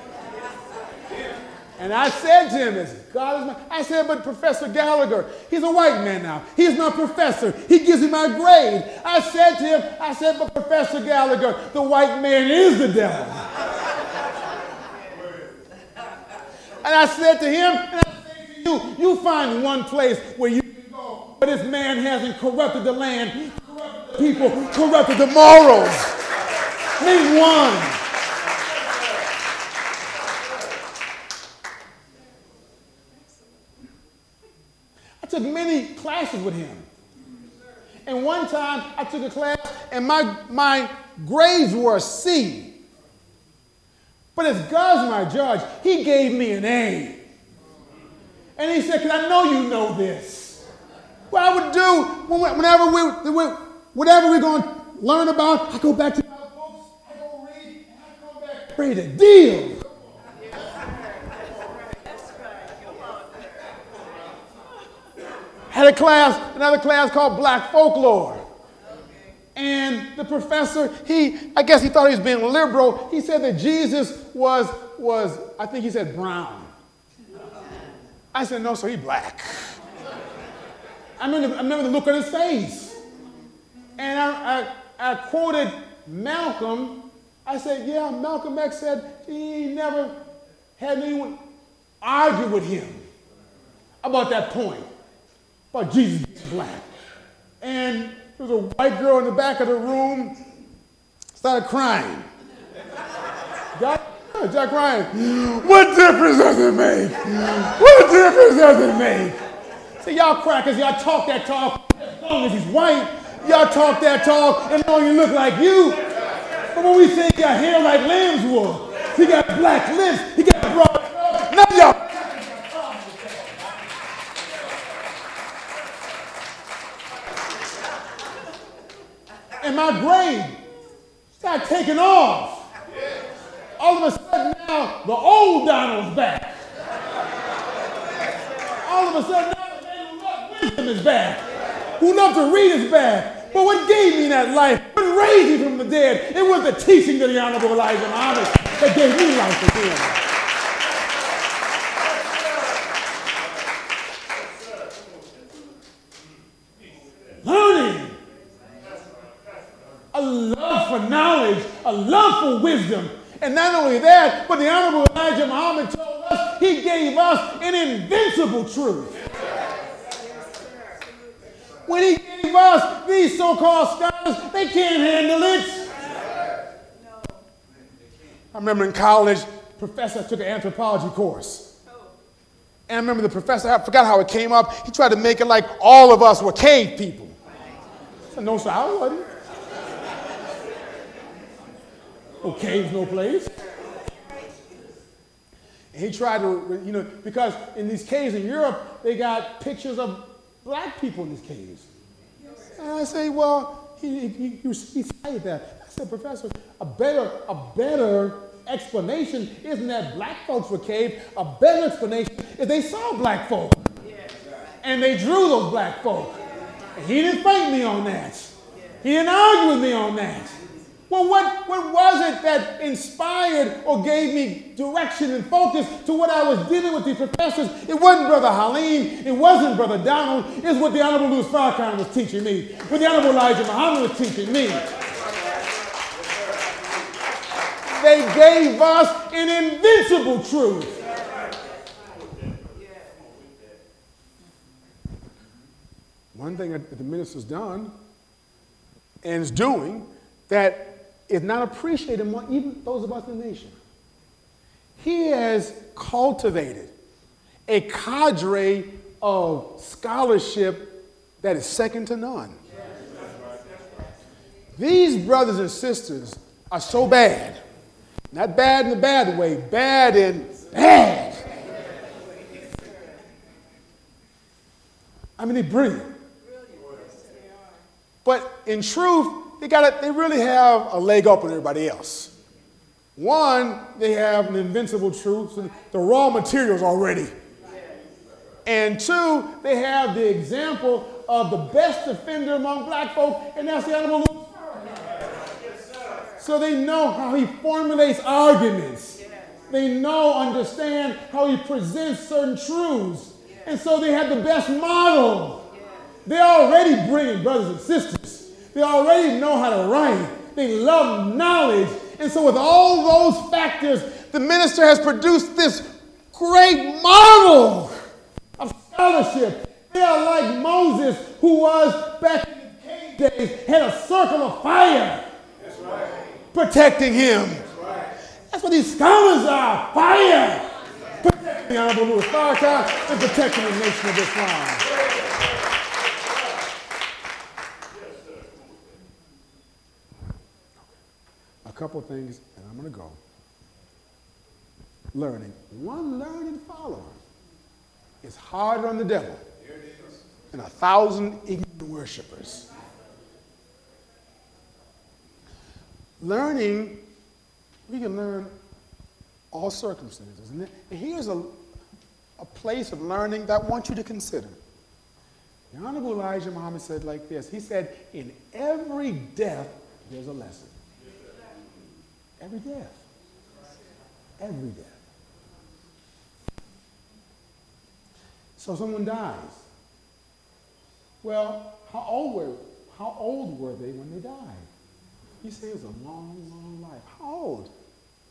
And I said to him, as God is my, I said, but Professor Gallagher, he's a white man now. He's my professor. He gives me my grade. I said to him, I said, but Professor Gallagher, the white man is the devil. and I said to him, you, you find one place where you can go, but this man hasn't corrupted the land, corrupted the people, corrupted the morals. Name one. I took many classes with him. And one time I took a class and my, my grades were a C. But as God's my judge, he gave me an A. And he said, Because I know you know this. What I would do whenever we, whatever we're going to learn about, I go back to my books, I go read, and I come back ready to deal. had a class, another class called Black Folklore. And the professor, he, I guess he thought he was being liberal. He said that Jesus was, was I think he said brown. I said, no, so he black. I remember, I remember the look on his face. And I, I, I quoted Malcolm. I said, yeah, Malcolm X said he never had anyone argue with him about that point, about Jesus being black. And there was a white girl in the back of the room, started crying. Got, Jack Ryan, What difference does it make? What difference does it make? See, y'all crackers, y'all talk that talk as long as he's white. Y'all talk that talk and long you look like you. But when we say he got hair like lamb's wool, he got black lips, he got broad. Of y'all. And my grade started taking off. All of a sudden now, the old Donald's back. All of a sudden now, the man who loved wisdom is back. Who loved to read is back. But what gave me that life, what raised me from the dead, it was the teaching of the Honorable Elijah Muhammad that gave me life again. A love for knowledge, a love for wisdom. And not only that, but the Honorable Elijah Muhammad told us he gave us an invincible truth. When he gave us these so called scholars, they can't handle it. I remember in college, professor took an anthropology course. And I remember the professor, I forgot how it came up, he tried to make it like all of us were cave people. I said, no, sir, I wasn't. No caves, no place. And he tried to, you know, because in these caves in Europe, they got pictures of black people in these caves. And I say, well, he, he, he, he cited that. I said, Professor, a better, a better explanation isn't that black folks were caved. A better explanation is they saw black folk. And they drew those black folk. And he didn't fight me on that. He didn't argue with me on that. Well, what, what was it that inspired or gave me direction and focus to what I was dealing with these professors? It wasn't Brother Halim. It wasn't Brother Donald. It's what the Honorable Louis Farrakhan was teaching me. What the Honorable Elijah Muhammad was teaching me. They gave us an invincible truth. One thing that the minister's done and is doing that is not appreciated among even those of us in the nation. He has cultivated a cadre of scholarship that is second to none. These brothers and sisters are so bad. Not bad in the bad way, bad in bad. I mean, they're brilliant. But in truth, they got they really have a leg up on everybody else. One, they have an invincible truth, the raw materials already. And two, they have the example of the best defender among black folk, and that's the Honorable. Louis So they know how he formulates arguments. They know, understand how he presents certain truths. And so they have the best model. They're already brilliant brothers and sisters. They already know how to write. They love knowledge. And so, with all those factors, the minister has produced this great model of scholarship. They are like Moses, who was back in the cave days, had a circle of fire right. protecting him. That's, right. That's what these scholars are fire. Protecting the Honorable Louis Farrakhan and protecting the nation of Islam. Couple things, and I'm going to go. Learning. One learning follower is harder on the devil than a thousand ignorant worshipers. Learning, we can learn all circumstances. And here's a, a place of learning that I want you to consider. The Honorable Elijah Muhammad said like this He said, In every death, there's a lesson. Every death. Every death. So someone dies. Well, how old were, how old were they when they died? You say it was a long, long life. How old?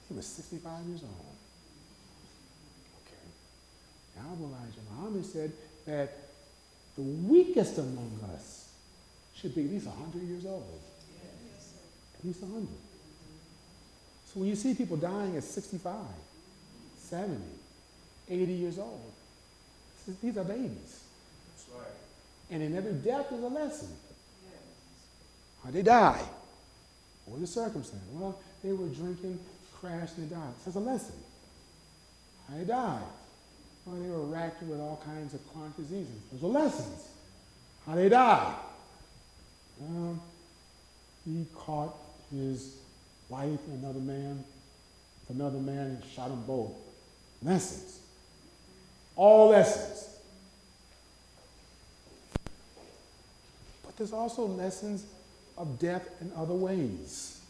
He was 65 years old. Okay. Now Elijah Muhammad said that the weakest among us should be at least 100 years old. At least 100. So when you see people dying at 65, 70, 80 years old, these are babies. Right. And in every death is a lesson. Yes. How they die. What the circumstance? Well, they were drinking, crashed, and died. That's a lesson. How they died. Well, they were racked with all kinds of chronic diseases. Those are lessons. How they died. Well, he caught his wife another man, another man, and shot them both. Lessons. All lessons. But there's also lessons of death in other ways.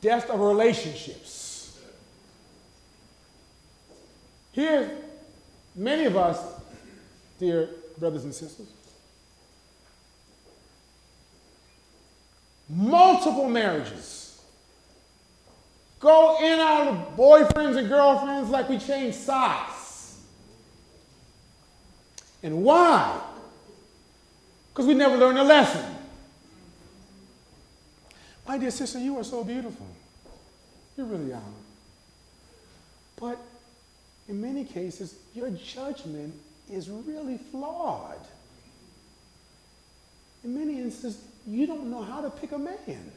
Death of relationships. Here, many of us, dear brothers and sisters, multiple marriages. Go in out of boyfriends and girlfriends like we change socks. And why? Because we never learned a lesson. My dear sister, you are so beautiful. You really are. But in many cases, your judgment is really flawed. In many instances, you don't know how to pick a man.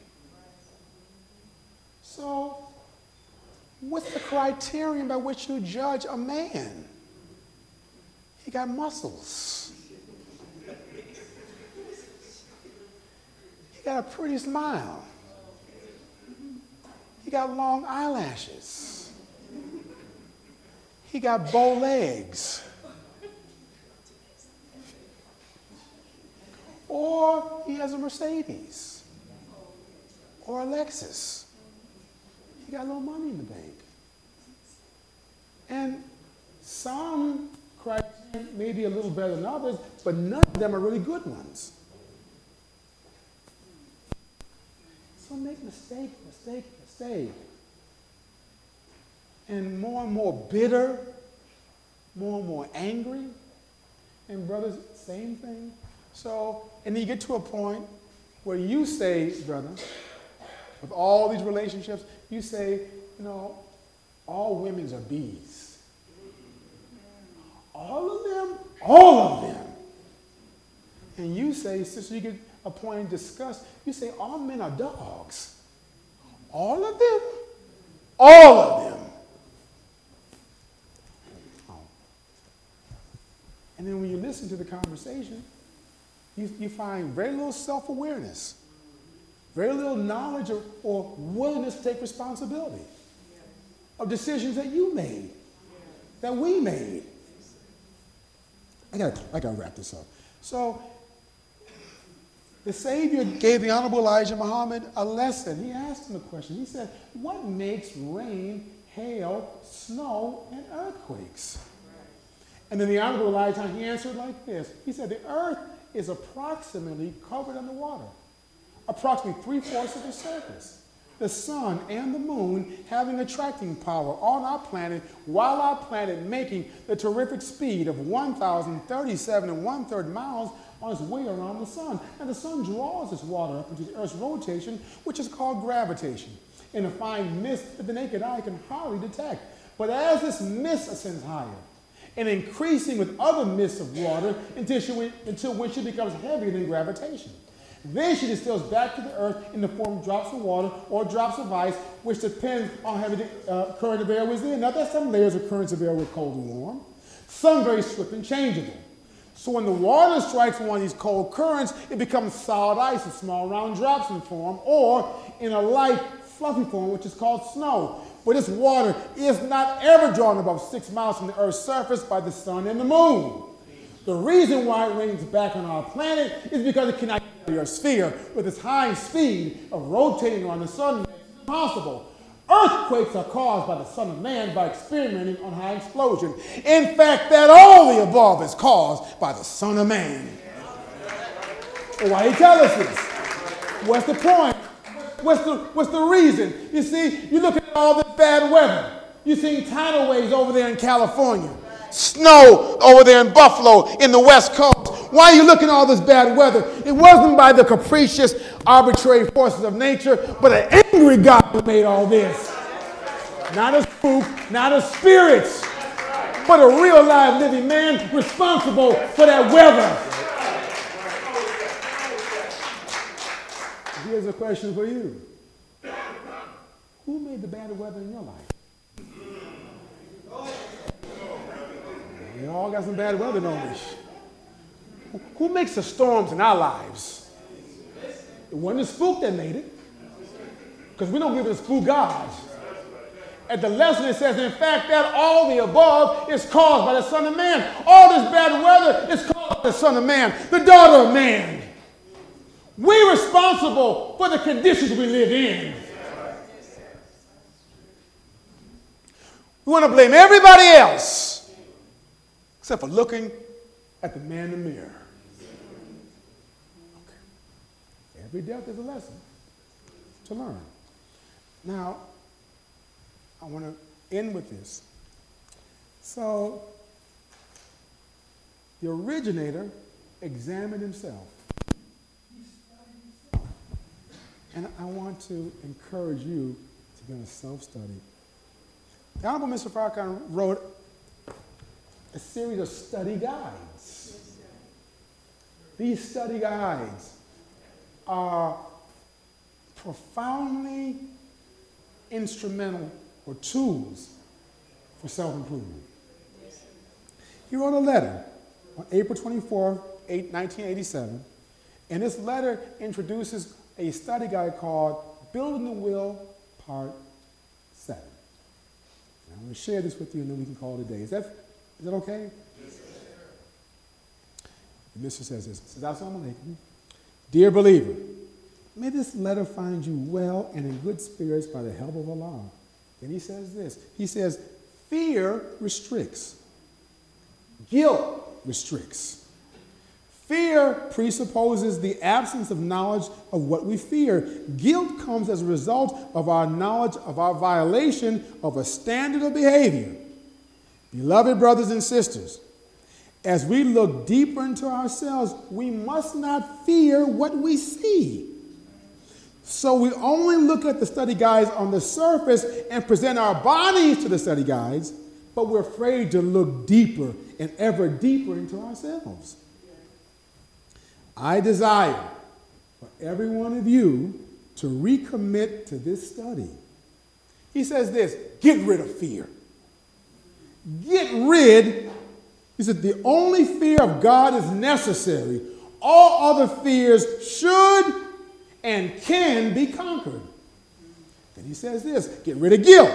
So, what's the criterion by which you judge a man? He got muscles. He got a pretty smile. He got long eyelashes. He got bow legs. Or he has a Mercedes or a Lexus. He got a little money in the bank. And some criteria may be a little better than others, but none of them are really good ones. So make mistake, mistake, mistake. And more and more bitter, more and more angry. And brothers, same thing. So, and then you get to a point where you say, brother, with all these relationships, you say, you know, all women's are bees. All of them? All of them. And you say, sister, you get a point in disgust, you say, all men are dogs. All of them? All of them. And then when you listen to the conversation, you, you find very little self awareness, very little knowledge or, or, willingness to take responsibility of decisions that you made, that we made. I gotta, I gotta wrap this up. So, the Savior gave the Honorable Elijah Muhammad a lesson. He asked him a question. He said, What makes rain, hail, snow, and earthquakes? And then the Honorable Elijah, he answered like this He said, The earth is approximately covered underwater, approximately three fourths of the surface. The sun and the moon having attracting power on our planet, while our planet making the terrific speed of 1,037 and one third miles on its way around the sun. And the sun draws this water up into the Earth's rotation, which is called gravitation, in a fine mist that the naked eye can hardly detect. But as this mist ascends higher, and increasing with other mists of water until, she, until when she becomes heavier than gravitation. Then she distills back to the earth in the form of drops of water or drops of ice, which depends on how the uh, current of air was in. Now, there's some layers of currents of air with cold and warm, some very swift and changeable. So when the water strikes one of these cold currents, it becomes solid ice in small round drops in form, or in a light, fluffy form, which is called snow. But this water is not ever drawn above six miles from the Earth's surface by the sun and the moon. The reason why it rains back on our planet is because it cannot to your sphere with its high speed of rotating around the sun impossible. Earthquakes are caused by the Son of Man by experimenting on high explosion. In fact, that all the above is caused by the Son of Man. Why he tell us this? What's the point? What's the, what's the reason? You see, you look at all this bad weather. You're seeing tidal waves over there in California, snow over there in Buffalo, in the West Coast. Why are you looking at all this bad weather? It wasn't by the capricious, arbitrary forces of nature, but an angry God who made all this. Not a spook, not a spirit, but a real live living man responsible for that weather. Here's a question for you. Who made the bad weather in your life? We all got some bad weather, don't we? Who makes the storms in our lives? It wasn't the spook that made it. Because we don't give it a spook God. At the lesson, it says, in fact, that all the above is caused by the Son of Man. All this bad weather is caused by the Son of Man, the daughter of man. We're responsible for the conditions we live in. We want to blame everybody else except for looking at the man in the mirror. Okay. Every death is a lesson to learn. Now, I want to end with this. So, the originator examined himself. And I want to encourage you to be a self study. The Honorable Mr. Farrakhan wrote a series of study guides. These study guides are profoundly instrumental or tools for self improvement. He wrote a letter on April 24, 1987, and this letter introduces a study guide called Building the Will, Part 7. I'm going to share this with you and then we can call it a day. Is that, is that okay? Yes, the minister says this. Says, Assalamu alaikum. Dear believer, may this letter find you well and in good spirits by the help of Allah. Then he says this. He says, fear restricts. Guilt restricts. Fear presupposes the absence of knowledge of what we fear. Guilt comes as a result of our knowledge of our violation of a standard of behavior. Beloved brothers and sisters, as we look deeper into ourselves, we must not fear what we see. So we only look at the study guides on the surface and present our bodies to the study guides, but we're afraid to look deeper and ever deeper into ourselves. I desire for every one of you to recommit to this study. He says this get rid of fear. Get rid, he said, the only fear of God is necessary. All other fears should and can be conquered. Then he says this get rid of guilt.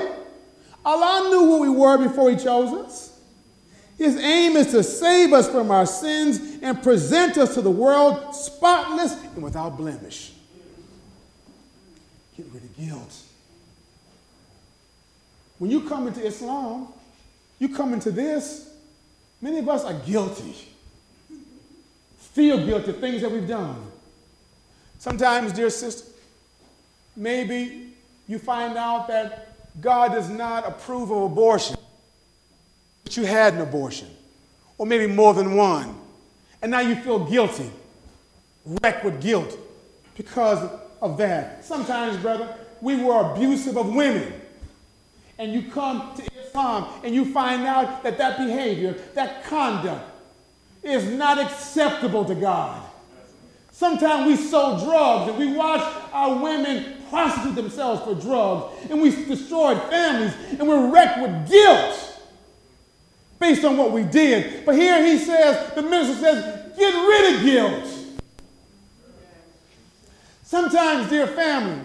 Allah knew who we were before He chose us. His aim is to save us from our sins and present us to the world spotless and without blemish. Get rid of guilt. When you come into Islam, you come into this, many of us are guilty. Feel guilty, things that we've done. Sometimes, dear sister, maybe you find out that God does not approve of abortion but you had an abortion, or maybe more than one, and now you feel guilty, wrecked with guilt because of that. Sometimes, brother, we were abusive of women, and you come to Islam and you find out that that behavior, that conduct, is not acceptable to God. Sometimes we sold drugs and we watch our women prostitute themselves for drugs and we destroyed families and we're wrecked with guilt based on what we did. But here he says, the minister says, get rid of guilt. Sometimes, dear family,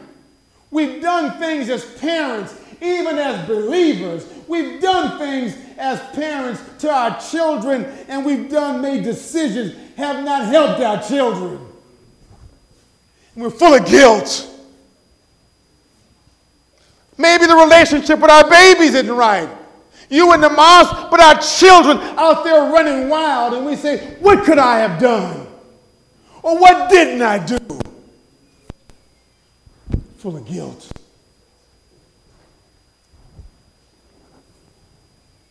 we've done things as parents Even as believers, we've done things as parents to our children, and we've done made decisions have not helped our children. And we're full of guilt. Maybe the relationship with our babies isn't right. You in the mosque, but our children out there running wild, and we say, What could I have done? Or what didn't I do? Full of guilt.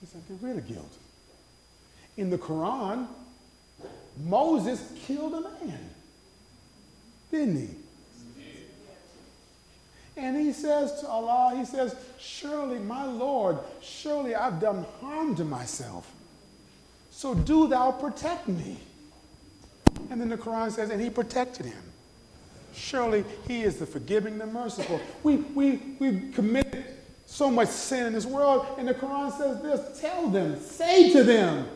It's like get rid of guilt. In the Quran, Moses killed a man, didn't he? And he says to Allah, he says, Surely, my Lord, surely I've done harm to myself. So do thou protect me. And then the Quran says, and he protected him. Surely he is the forgiving, the merciful. We, we, we committed so much sin in this world, and the Quran says this tell them, say to them,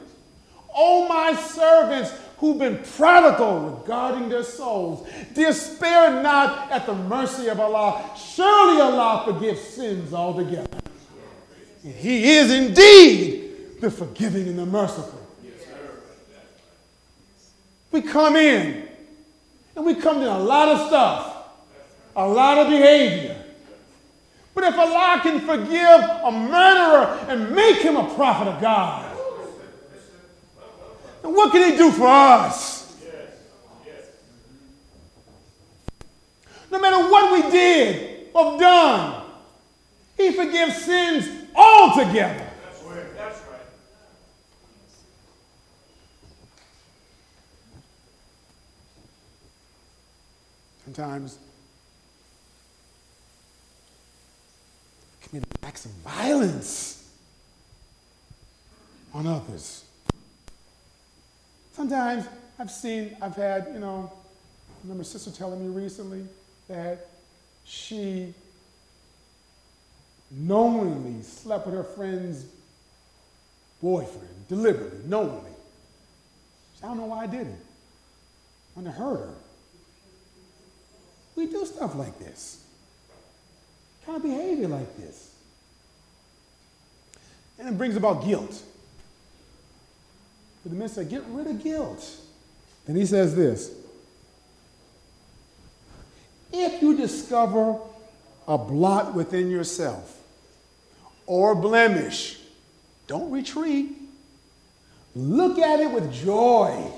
O my servants who've been prodigal regarding their souls, despair not at the mercy of Allah. Surely Allah forgives sins altogether. And he is indeed the forgiving and the merciful. We come in and we come in a lot of stuff, a lot of behavior. But if Allah can forgive a murderer and make him a prophet of God, and what can he do for us? No matter what we did or done, he forgives sins altogether. That's right. That's right. Sometimes commit acts of violence on others. Sometimes I've seen, I've had, you know, I remember sister telling me recently that she knowingly slept with her friend's boyfriend, deliberately, knowingly. I don't know why I did it. I want to hurt her. We do stuff like this. Kind of behavior like this. And it brings about guilt. The man said, Get rid of guilt. And he says this If you discover a blot within yourself or blemish, don't retreat. Look at it with joy,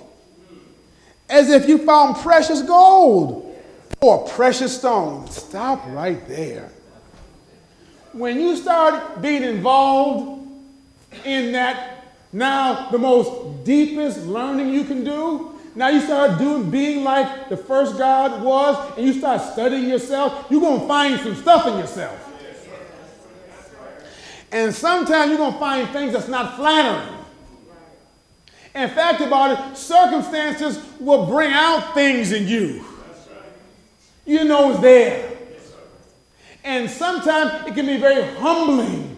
as if you found precious gold or precious stone. Stop right there. When you start being involved in that now, the most deepest learning you can do, now you start doing being like the first God was, and you start studying yourself, you're going to find some stuff in yourself. And sometimes you're going to find things that's not flattering. In fact, about it, circumstances will bring out things in you. You know it's there. And sometimes it can be very humbling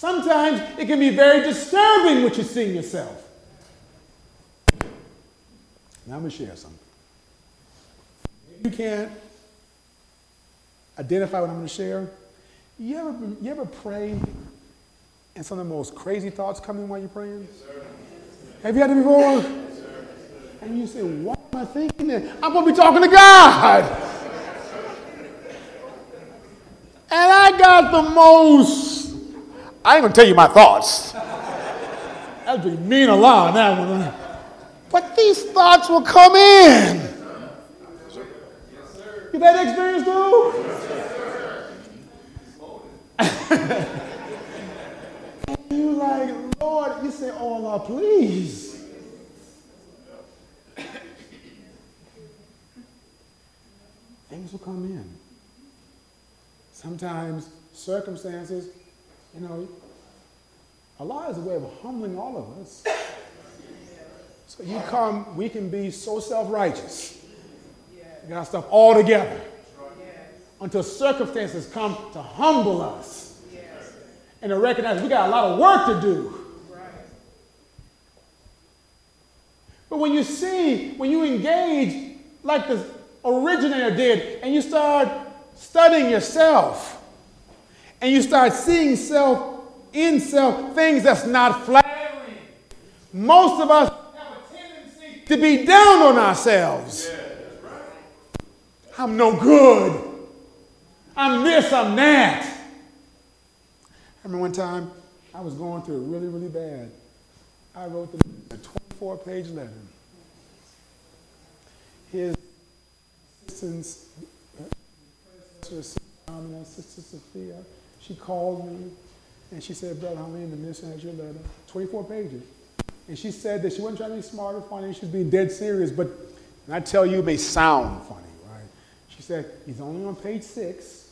Sometimes it can be very disturbing what you see in yourself. Now I'm going to share something. You can't identify what I'm going to share. You ever, you ever pray and some of the most crazy thoughts come in while you're praying? Yes, Have you had it before? Yes, and you say, What am I thinking? I'm going to be talking to God. and I got the most I ain't gonna tell you my thoughts. That'd be mean a lot on that one. But these thoughts will come in. You had experience too? and you like, Lord, you say, oh Lord, please. Things will come in. Sometimes circumstances you know, Allah is a way of humbling all of us. So you come, we can be so self-righteous. We got stuff all together. Until circumstances come to humble us. And to recognize we got a lot of work to do. But when you see, when you engage like the originator did, and you start studying yourself, and you start seeing self in self things that's not flattering. Most of us have a tendency to be down on ourselves. Yeah, right. I'm no good. I'm this, I'm that. I remember one time I was going through it really, really bad. I wrote the 24 page letter. His assistants, uh, Sister Sophia, she called me and she said, Brother, I'm in the mission has your letter. 24 pages. And she said that she wasn't trying to be smart or funny, she was being dead serious, but and I tell you, it may sound funny, right? She said, He's only on page six.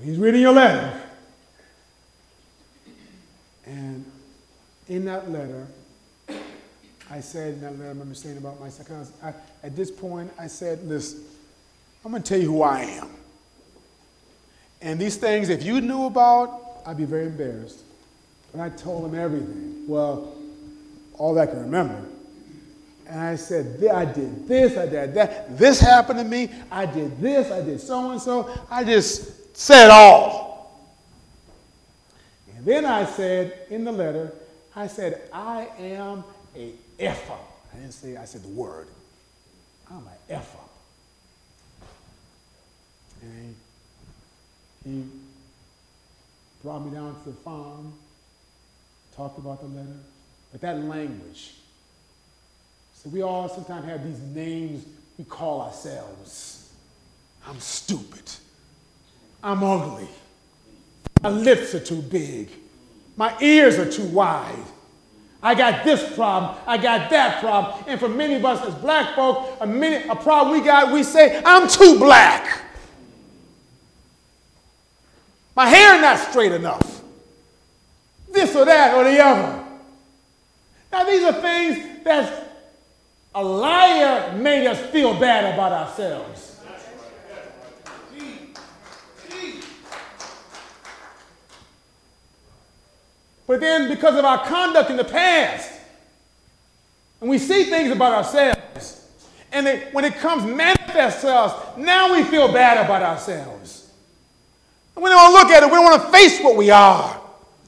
He's reading your letter. And in that letter, I said in that letter, I remember saying about myself, I, at this point, I said, listen, I'm going to tell you who I am. And these things, if you knew about, I'd be very embarrassed. And I told him everything. Well, all that I can remember. And I said, I did this, I did that. This happened to me. I did this, I did so and so. I just said all. And then I said in the letter, I said, I am a up. I didn't say, I said the word. I'm an up. And he brought me down to the farm, talked about the letter, but that language. So we all sometimes have these names we call ourselves. I'm stupid. I'm ugly. My lips are too big. My ears are too wide. I got this problem. I got that problem. And for many of us as black folk, a, minute, a problem we got, we say, I'm too black. My hair not straight enough. This or that or the other. Now, these are things that a liar made us feel bad about ourselves. But then, because of our conduct in the past, and we see things about ourselves, and they, when it comes manifest to us, now we feel bad about ourselves. And we don't want to look at it. We don't want to face what we are.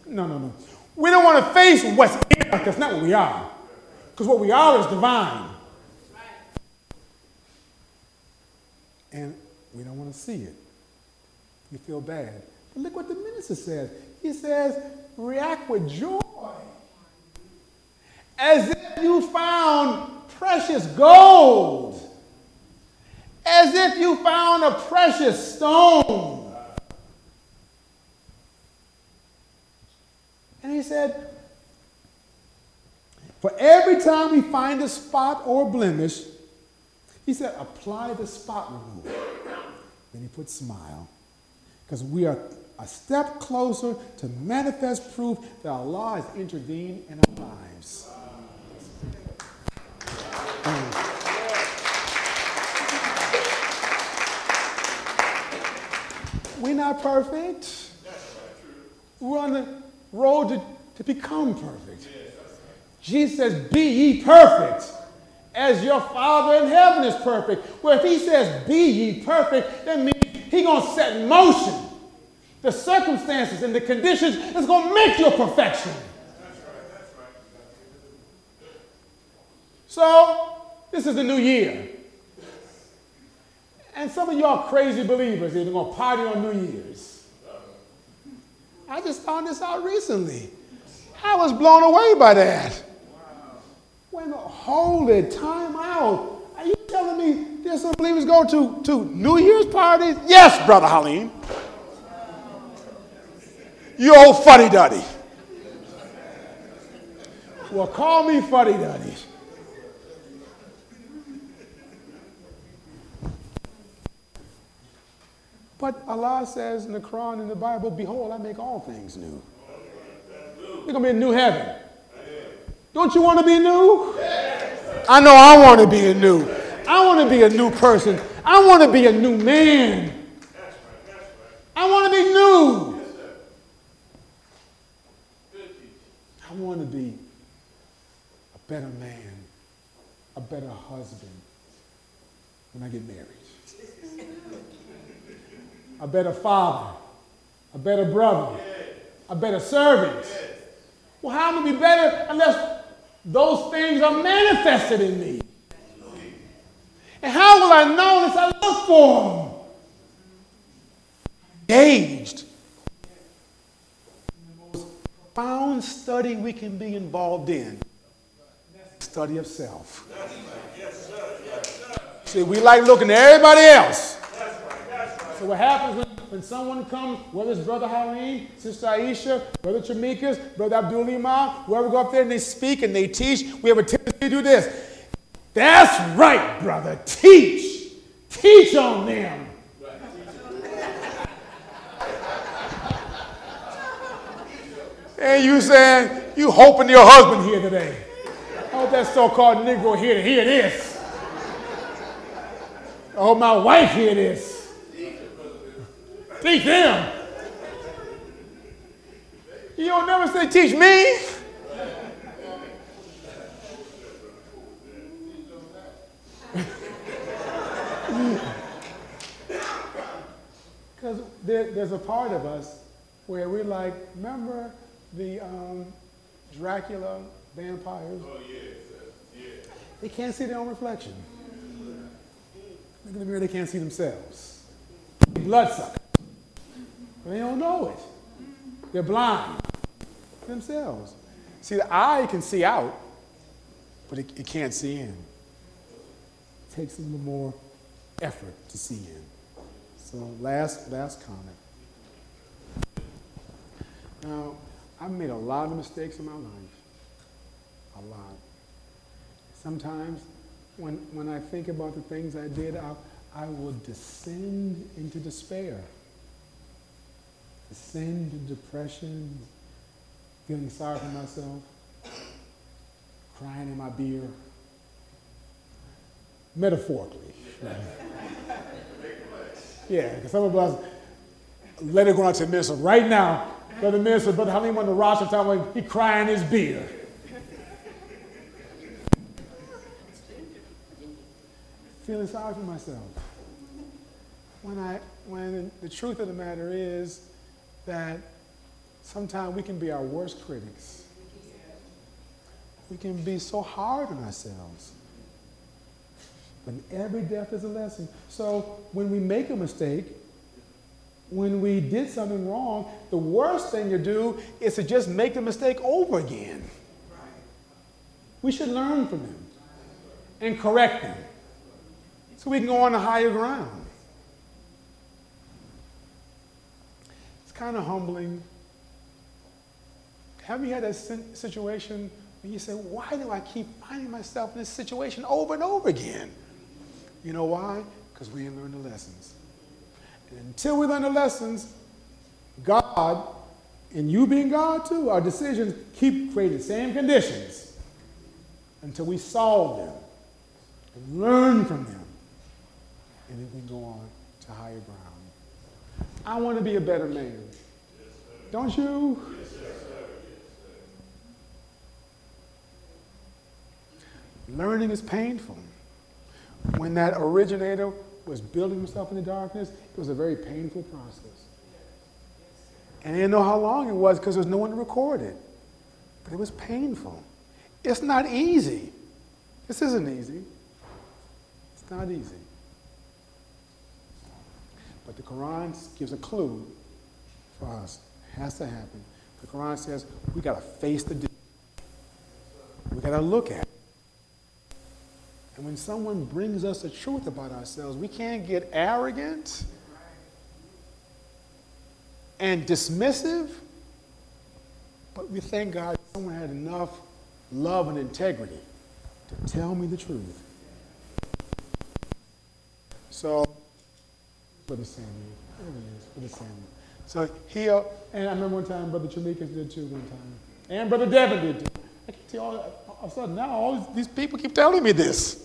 No, no, no. We don't want to face what's in us. That's not what we are. Because what we are is divine. And we don't want to see it. You feel bad. But look what the minister says. He says, react with joy. As if you found precious gold. As if you found a precious stone. And he said, For every time we find a spot or blemish, he said, apply the spot remover. Then he put smile. Because we are a step closer to manifest proof that Allah has intervened in our lives. We're not perfect. We're on the road to, to become perfect. Jesus says, Be ye perfect as your Father in heaven is perfect. Well, if he says, Be ye perfect, that means he's going to set in motion the circumstances and the conditions is going to make your perfection. So, this is the new year. And some of y'all crazy believers, they're going to party on New Year's. I just found this out recently. I was blown away by that. When hold it, time out. Are you telling me there's some believers go to, to New Year's parties? Yes, Brother Halim. You old fuddy duddy. Well, call me fuddy duddy. But Allah says in the Quran and the Bible, Behold, I make all things new. You're going to be a new heaven. Don't you want to be new? I know I want to be a new. I want to be a new person. I want to be a new man. I want to be new. I want to be a better man, a better husband when I get married, a better father a better brother, a better servant. Well, how am I gonna be better unless those things are manifested in me? And how will I know unless I look for them? Engaged. The most profound study we can be involved in. Study of self. See, we like looking at everybody else. So what happens when, when someone comes, whether it's Brother Halim, Sister Aisha, Brother Chamikas, Brother Abdul Imam, whoever go up there and they speak and they teach, we have a tendency to do this. That's right, brother. Teach. Teach on them. and you saying, you hoping your husband here today. I hope that so-called Negro here to hear this. I hope my wife hear this. Teach them. You don't never say, teach me. Because there, there's a part of us where we're like, remember the um, Dracula vampires? Oh, yeah, yeah. They can't see their own reflection. Look in the mirror, they can't see themselves. Bloodsuckers. They don't know it. They're blind themselves. See, the eye can see out, but it, it can't see in. It takes a little more effort to see in. So last last comment. Now, I've made a lot of mistakes in my life. A lot. Sometimes when, when I think about the things I did, I, I will descend into despair, into depression, feeling sorry for myself, crying in my beer, metaphorically. Yeah, because some of us let it go out to minister right now. Brother minister, Brother Halim on the roster time he crying his beer. Feeling sorry for myself. When I when the truth of the matter is that sometimes we can be our worst critics. We can be so hard on ourselves. But every death is a lesson. So when we make a mistake, when we did something wrong, the worst thing to do is to just make the mistake over again. We should learn from them and correct them so we can go on a higher ground. It's kind of humbling. Have you had that situation when you say, Why do I keep finding myself in this situation over and over again? You know why? Because we didn't learn the lessons. And until we learn the lessons, God, and you being God too, our decisions keep creating the same conditions until we solve them and learn from them. And then we go on to higher ground. I want to be a better man. Don't you? Learning is painful when that originator was building himself in the darkness, it was a very painful process. And they didn't know how long it was because there was no one to record it. But it was painful. It's not easy. This isn't easy. It's not easy. But the Quran gives a clue for us. It has to happen. The Quran says we got to face the we got to look at it. And when someone brings us the truth about ourselves, we can't get arrogant and dismissive, but we thank God someone had enough love and integrity to tell me the truth. So, Brother Samuel, there he for the Samuel. So he, uh, and I remember one time Brother Chamikas did too one time. And Brother Devin did too. I can tell all, all of a sudden now all these people keep telling me this.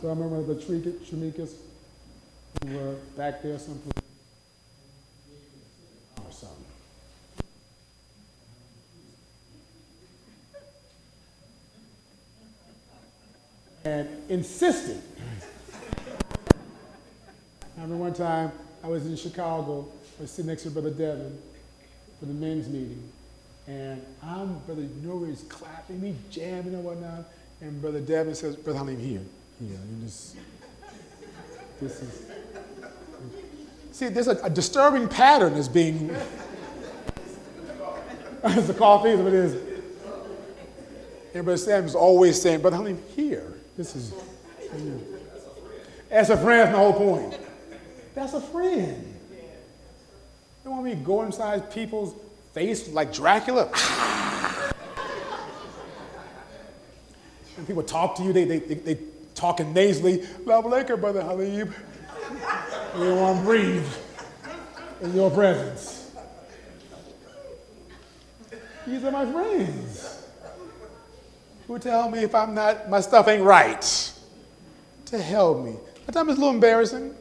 So I remember the Tremikas who were back there someplace. Or. And insisted. I remember one time I was in Chicago. I sitting next to Brother Devin for the men's meeting. And I'm, Brother Nori's clapping, me jamming and whatnot. And Brother Devin says, Brother Halim, here, here. You just, this is. See, there's a, a disturbing pattern that's being. it's the coffee, is it is. And Brother Sam is always saying, Brother Halim, here. This is. As a friend, that's the whole point. That's a friend. You want me to go inside people's face like Dracula? and people talk to you, they, they, they, they talking nasally, Love Laker, Brother Habib. you don't want to breathe in your presence. These are my friends who tell me if I'm not, my stuff ain't right to help me. Sometimes it's a little embarrassing,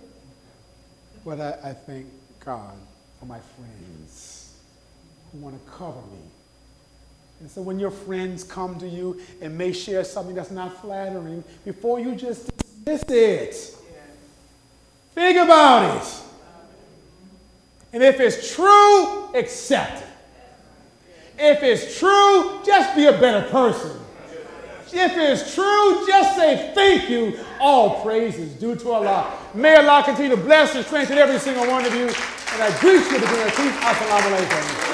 but I, I thank God for my friends who want to cover me. And so when your friends come to you and may share something that's not flattering, before you just dismiss it, think about it. And if it's true, accept it. If it's true, just be a better person. If it's true, just say thank you. All praise is due to Allah. May Allah continue to bless and strengthen every single one of you. And I greet you with the peace. Assalamu alaikum.